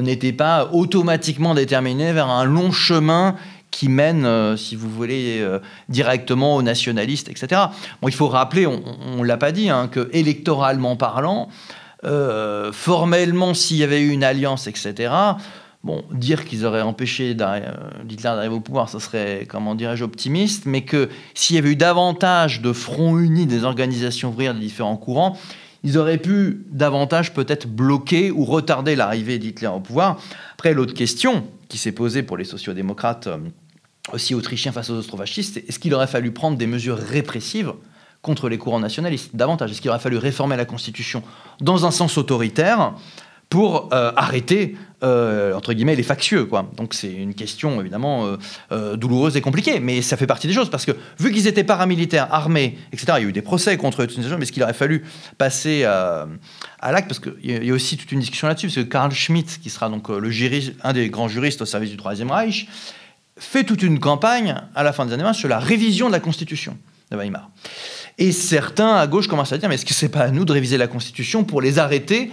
n'était pas automatiquement déterminée vers un long chemin qui mène, euh, si vous voulez, euh, directement aux nationalistes, etc. Bon, il faut rappeler, on ne l'a pas dit, hein, que électoralement parlant, euh, formellement, s'il y avait eu une alliance, etc., bon, dire qu'ils auraient empêché Hitler d'arriver au pouvoir, ça serait, comment dirais-je, optimiste, mais que s'il y avait eu davantage de fronts unis des organisations ouvrières des différents courants, ils auraient pu davantage peut-être bloquer ou retarder l'arrivée d'Hitler au pouvoir. Après, l'autre question qui s'est posée pour les sociodémocrates aussi autrichien face aux austro-fascistes, est-ce qu'il aurait fallu prendre des mesures répressives contre les courants nationalistes davantage? Est-ce qu'il aurait fallu réformer la Constitution dans un sens autoritaire pour euh, arrêter, euh, entre guillemets, les factieux quoi? Donc c'est une question évidemment euh, douloureuse et compliquée, mais ça fait partie des choses, parce que vu qu'ils étaient paramilitaires, armés, etc., il y a eu des procès contre eux, mais est-ce qu'il aurait fallu passer à l'acte? Parce qu'il y a aussi toute une discussion là-dessus, parce que Karl Schmitt, qui sera donc le un des grands juristes au service du Troisième Reich, fait toute une campagne à la fin des années 20 sur la révision de la Constitution de Weimar. Et certains à gauche commencent à dire mais est-ce que c'est pas à nous de réviser la Constitution pour les arrêter,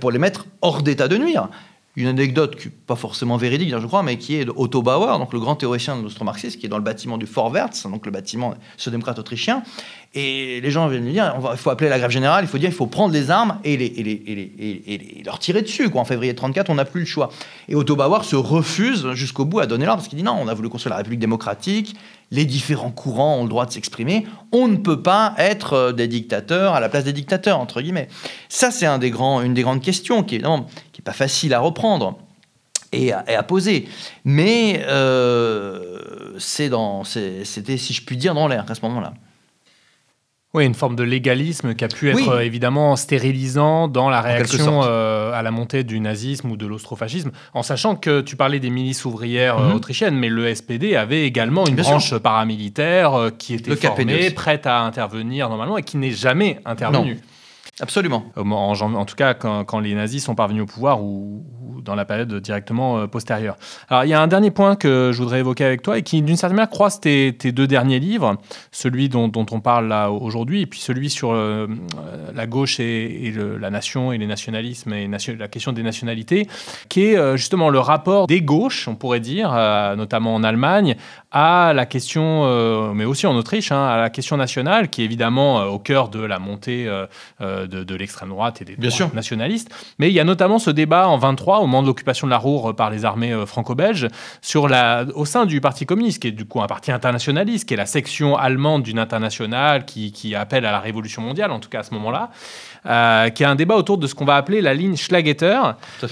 pour les mettre hors d'état de nuire? Une anecdote qui pas forcément véridique, je crois, mais qui est Otto Bauer, donc le grand théoricien de l'austro-marxisme, qui est dans le bâtiment du Vorwärts, donc le bâtiment social-démocrate autrichien. Et les gens viennent lui dire il faut appeler la grève générale, il faut dire il faut prendre les armes et, les, et, les, et, leur tirer dessus. Quoi. En février 34, on n'a plus le choix. Et Otto Bauer se refuse jusqu'au bout à donner l'ordre parce qu'il dit non, on a voulu construire la République démocratique, les différents courants ont le droit de s'exprimer, on ne peut pas être euh, des dictateurs à la place des dictateurs, entre guillemets. Ça, c'est un une des grandes questions qui est, pas facile à reprendre et à, poser. Mais euh, c'était, si je puis dire, dans l'air à ce moment-là. Oui, une forme de légalisme qui a pu être évidemment stérilisant dans la réaction à la montée du nazisme ou de l'austrofascisme, en sachant que tu parlais des milices ouvrières mhm. autrichiennes, mais le SPD avait également une branche paramilitaire qui était formée, prête à intervenir normalement et qui n'est jamais intervenue. Absolument. En, tout cas, quand, les nazis sont parvenus au pouvoir ou, dans la période directement euh, postérieure. Alors, il y a un dernier point que je voudrais évoquer avec toi et qui, d'une certaine manière, croise tes, deux derniers livres, celui dont, on parle là aujourd'hui, et puis celui sur euh, la gauche et, la nation et les nationalismes et la question des nationalités, qui est euh, justement le rapport des gauches, on pourrait dire, notamment en Allemagne, à la question, mais aussi en Autriche, hein, à la question nationale, qui est évidemment au cœur de la montée de, l'extrême droite et des nationalistes. Mais il y a notamment ce débat en 23, au moment de l'occupation de la Roure par les armées euh, franco-belges, sur la, au sein du Parti communiste, qui est du coup un parti internationaliste, qui est la section allemande d'une internationale qui, appelle à la révolution mondiale, en tout cas à ce moment-là. Euh, qui a un débat autour de ce qu'on va appeler la ligne Schlagetter.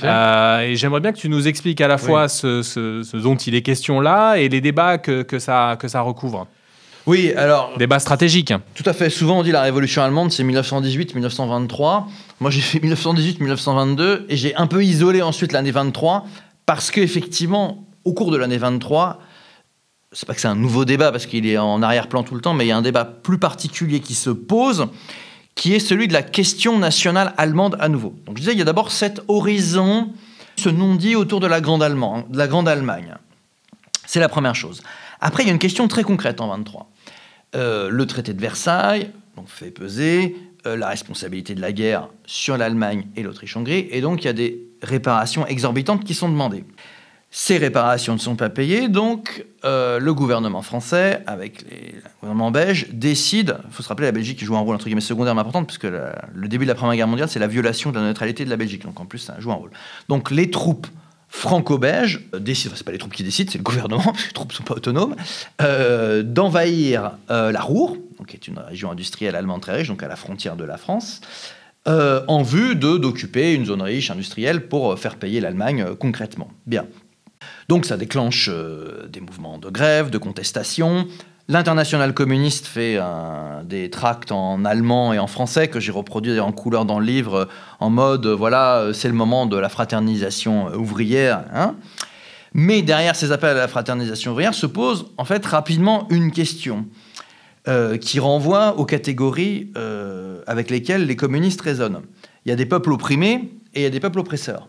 Euh, et j'aimerais bien que tu nous expliques à la fois ce, dont il est question là et les débats que, que, ça, que ça recouvre. Oui, alors. Débat stratégique. Tout à fait. Souvent, on dit la révolution allemande, c'est 1918-1923. Moi, j'ai fait 1918-1922 et j'ai un peu isolé ensuite l'année 23 parce qu'effectivement, au cours de l'année 23, c'est pas que c'est un nouveau débat parce qu'il est en arrière-plan tout le temps, mais il y a un débat plus particulier qui se pose, qui est celui de la question nationale allemande à nouveau. Donc je disais, il y a d'abord cet horizon, ce non-dit autour de la Grande, Allemagne, de la Grande Allemagne. C'est la première chose. Après, il y a une question très concrète en 23. Euh, le traité de Versailles donc, fait peser euh, la responsabilité de la guerre sur l'Allemagne et l'Autriche-Hongrie, et donc il y a des réparations exorbitantes qui sont demandées. Ces réparations ne sont pas payées, donc euh, le gouvernement français, avec le gouvernement belge, décide, il faut se rappeler, la Belgique joue un rôle entre guillemets secondaire mais important, puisque le début de la Première Guerre mondiale, c'est la violation de la neutralité de la Belgique, donc en plus ça joue un rôle. Donc les troupes franco-belge euh, décide, enfin, c'est pas les troupes qui décident, c'est le gouvernement, les troupes sont pas autonomes, euh, d'envahir euh, la Roure, qui est une région industrielle allemande très riche, donc à la frontière de la France, en vue de d'occuper une zone riche industrielle pour faire payer l'Allemagne concrètement. Bien. Donc ça déclenche des mouvements de grève, de contestation, L'international communiste fait des tracts en allemand et en français que j'ai reproduits en couleur dans le livre en mode voilà, c'est le moment de la fraternisation ouvrière. Hein. Mais derrière ces appels à la fraternisation ouvrière se pose en fait rapidement une question euh, qui renvoie aux catégories euh, avec lesquelles les communistes raisonnent. Il y a des peuples opprimés et il y a des peuples oppresseurs.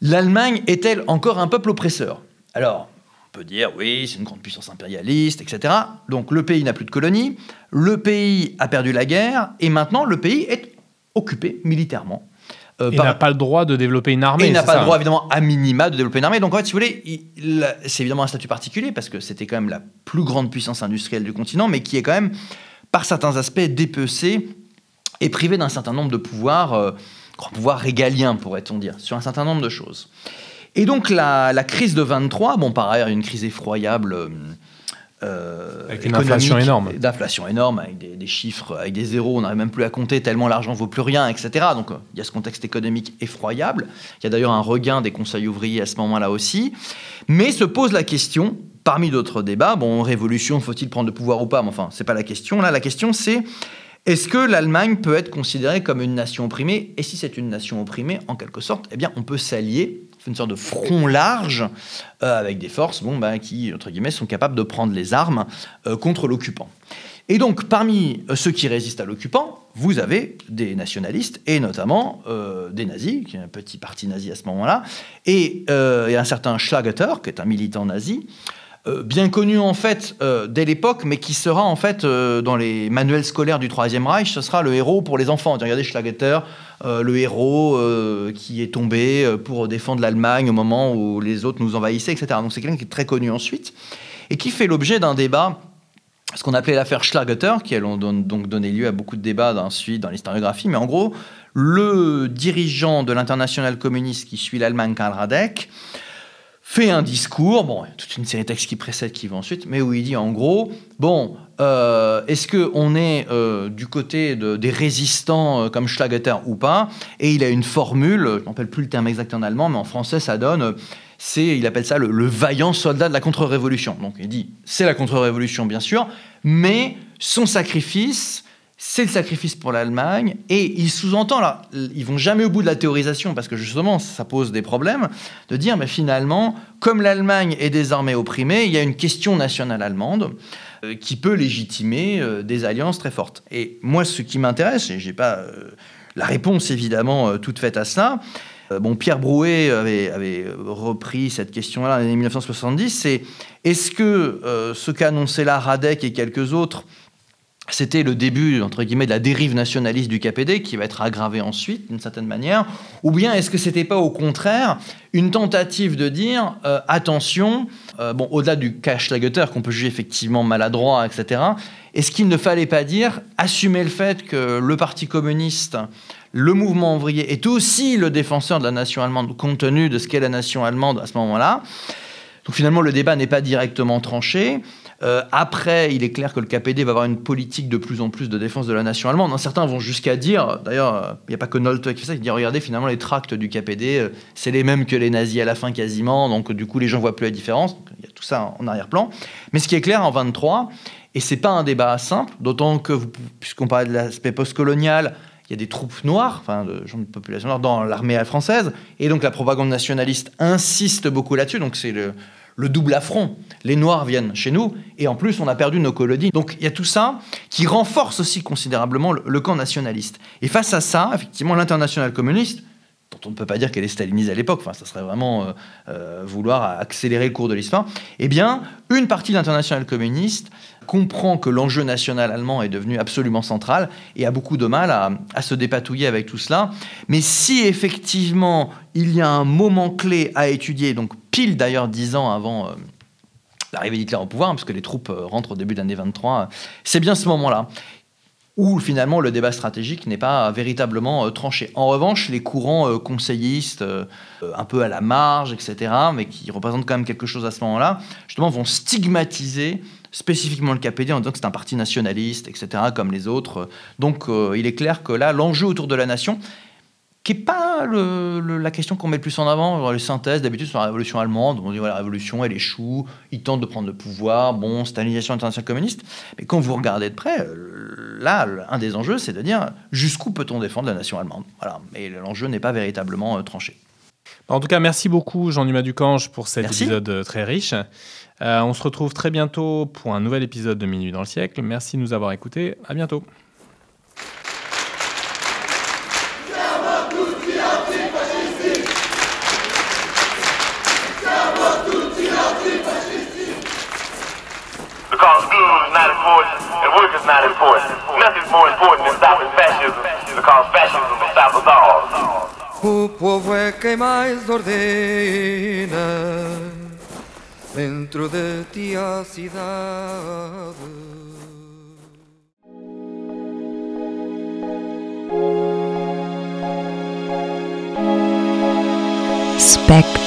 L'Allemagne est-elle encore un peuple oppresseur? Alors, peut dire oui, c'est une grande puissance impérialiste, etc. Donc le pays n'a plus de colonies, le pays a perdu la guerre, et maintenant le pays est occupé militairement. Euh, il n'a pas le droit de développer une armée. il n'a pas le droit, évidemment, à minima, de développer une armée. Donc, en fait, si vous voulez, c'est évidemment un statut particulier parce que c'était quand même la plus grande puissance industrielle du continent, mais qui est quand même, par certains aspects, dépecé et privé d'un certain nombre de pouvoirs, euh, pouvoirs régaliens, pourrait-on dire, sur un certain nombre de choses. Et donc la, crise de 23, bon par ailleurs une crise effroyable. Euh, avec une inflation énorme. D'inflation énorme, avec des, chiffres, avec des zéros, on n'arrive même plus à compter tellement l'argent vaut plus rien, etc. Donc euh, il y a ce contexte économique effroyable. Il y a d'ailleurs un regain des conseils ouvriers à ce moment-là aussi. Mais se pose la question, parmi d'autres débats, bon, révolution, faut-il prendre le pouvoir ou pas? Mais enfin, c'est pas la question. Là, la question c'est est-ce que l'Allemagne peut être considérée comme une nation opprimée? Et si c'est une nation opprimée, en quelque sorte, eh bien, on peut s'allier une sorte de front large euh, avec des forces bon, ben, qui, entre guillemets, sont capables de prendre les armes euh, contre l'occupant. Et donc, parmi euh, ceux qui résistent à l'occupant, vous avez des nationalistes, et notamment des nazis, qui est un petit parti nazi à ce moment-là, et, et un certain Schlageter, qui est un militant nazi, euh, bien connu en fait euh, dès l'époque, mais qui sera en fait euh, dans les manuels scolaires du Troisième Reich, ce sera le héros pour les enfants. Regardez Schlagetter, le héros qui est tombé pour défendre l'Allemagne au moment où les autres nous envahissaient, etc. Donc c'est quelqu'un qui est très connu ensuite et qui fait l'objet d'un débat ce qu'on appelait l'affaire Schlagetter, qui a donc donné lieu à beaucoup de débats ensuite dans l'historiographie, mais en gros, le dirigeant de l'international communiste qui suit l'Allemagne, Karl Radek, fait un discours, bon, toute une série de textes qui précèdent, qui vont ensuite, mais où il dit en gros, bon, euh, est-ce qu'on est, euh, du côté des résistants euh, comme Schlageter ou pas? Et il a une formule, je ne rappelle plus le terme exact en allemand, mais en français ça donne, c'est, il appelle ça le, le vaillant soldat de la contre-révolution. Donc il dit, c'est la contre-révolution bien sûr, mais son sacrifice, c'est le sacrifice pour l'Allemagne, et il sous-entend, là, ils vont jamais au bout de la théorisation, parce que justement, ça pose des problèmes, de dire, mais finalement, comme l'Allemagne est désormais opprimée, il y a une question nationale allemande euh, qui peut légitimer euh, des alliances très fortes. Et moi, ce qui m'intéresse, et j'ai pas euh, la réponse évidemment toute faite à cela, bon, Pierre Brouet avait, repris cette question-là en 1970, c'est est-ce que ce qu'a annoncé là Radek et quelques autres c'était le début, entre guillemets, de la dérive nationaliste du KPD qui va être aggravée ensuite, d'une certaine manière Ou bien est-ce que c'était pas au contraire une tentative de dire euh, attention, euh, bon, au-delà du cash qu'on peut juger effectivement maladroit, etc., est-ce qu'il ne fallait pas dire assumer le fait que le Parti communiste, le mouvement ouvrier est aussi le défenseur de la nation allemande, compte tenu de ce qu'est la nation allemande à ce moment-là? Donc finalement, le débat n'est pas directement tranché. Euh, après, il est clair que le KPD va avoir une politique de plus en plus de défense de la nation allemande. Certains vont jusqu'à dire, d'ailleurs, il n'y a pas que Nolte qui fait ça, il dit regardez, finalement, les tracts du KPD, euh, c'est les mêmes que les nazis à la fin quasiment, donc du coup, les gens voient plus la différence. il y a tout ça en arrière-plan. Mais ce qui est clair en 23, et c'est pas un débat simple, d'autant que, puisqu'on parlait de l'aspect postcolonial, il y a des troupes noires, enfin de gens de population noire dans l'armée française, et donc la propagande nationaliste insiste beaucoup là-dessus. Donc c'est le, le double affront. Les Noirs viennent chez nous et en plus on a perdu nos colonies. Donc il y a tout ça qui renforce aussi considérablement le, camp nationaliste. Et face à ça, effectivement, l'international communiste, dont on ne peut pas dire qu'elle est stalinisée à l'époque, enfin ça serait vraiment euh, euh, vouloir accélérer le cours de l'histoire, eh bien une partie de l'international communiste comprend que l'enjeu national allemand est devenu absolument central et a beaucoup de mal à, à, se dépatouiller avec tout cela. Mais si effectivement il y a un moment clé à étudier, donc pile d'ailleurs dix ans avant euh, l'arrivée d'Hitler au pouvoir, puisque les troupes euh, rentrent au début de l'année 23, c'est bien ce moment-là où finalement le débat stratégique n'est pas véritablement euh, tranché. En revanche, les courants conseillistes, un peu à la marge, etc., mais qui représentent quand même quelque chose à ce moment-là, justement vont stigmatiser spécifiquement le KPD en disant que c'est un parti nationaliste, etc., comme les autres. Donc il est clair que là, l'enjeu autour de la nation, qui n'est pas la question qu'on met le plus en avant. Les synthèses, d'habitude, sur la révolution allemande, on dit voilà, la révolution, elle échoue, ils tentent de prendre le pouvoir, bon, stalinisation internationale communiste. Mais quand vous regardez de près, euh, là, un des enjeux, c'est de dire jusqu'où peut-on défendre la nation allemande? Voilà. Mais l'enjeu n'est pas véritablement euh, tranché. En tout cas, merci beaucoup, Jean-Dumas Ducange, pour cet épisode euh, très riche. on se retrouve très bientôt pour un nouvel épisode de Minuit dans le siècle. Merci de nous avoir écoutés. À bientôt. Is not important. Nothing's more important than stopping fascism because fascism will stop us all. O povo é quem mais ordena dentro de ti a cidade. Spectre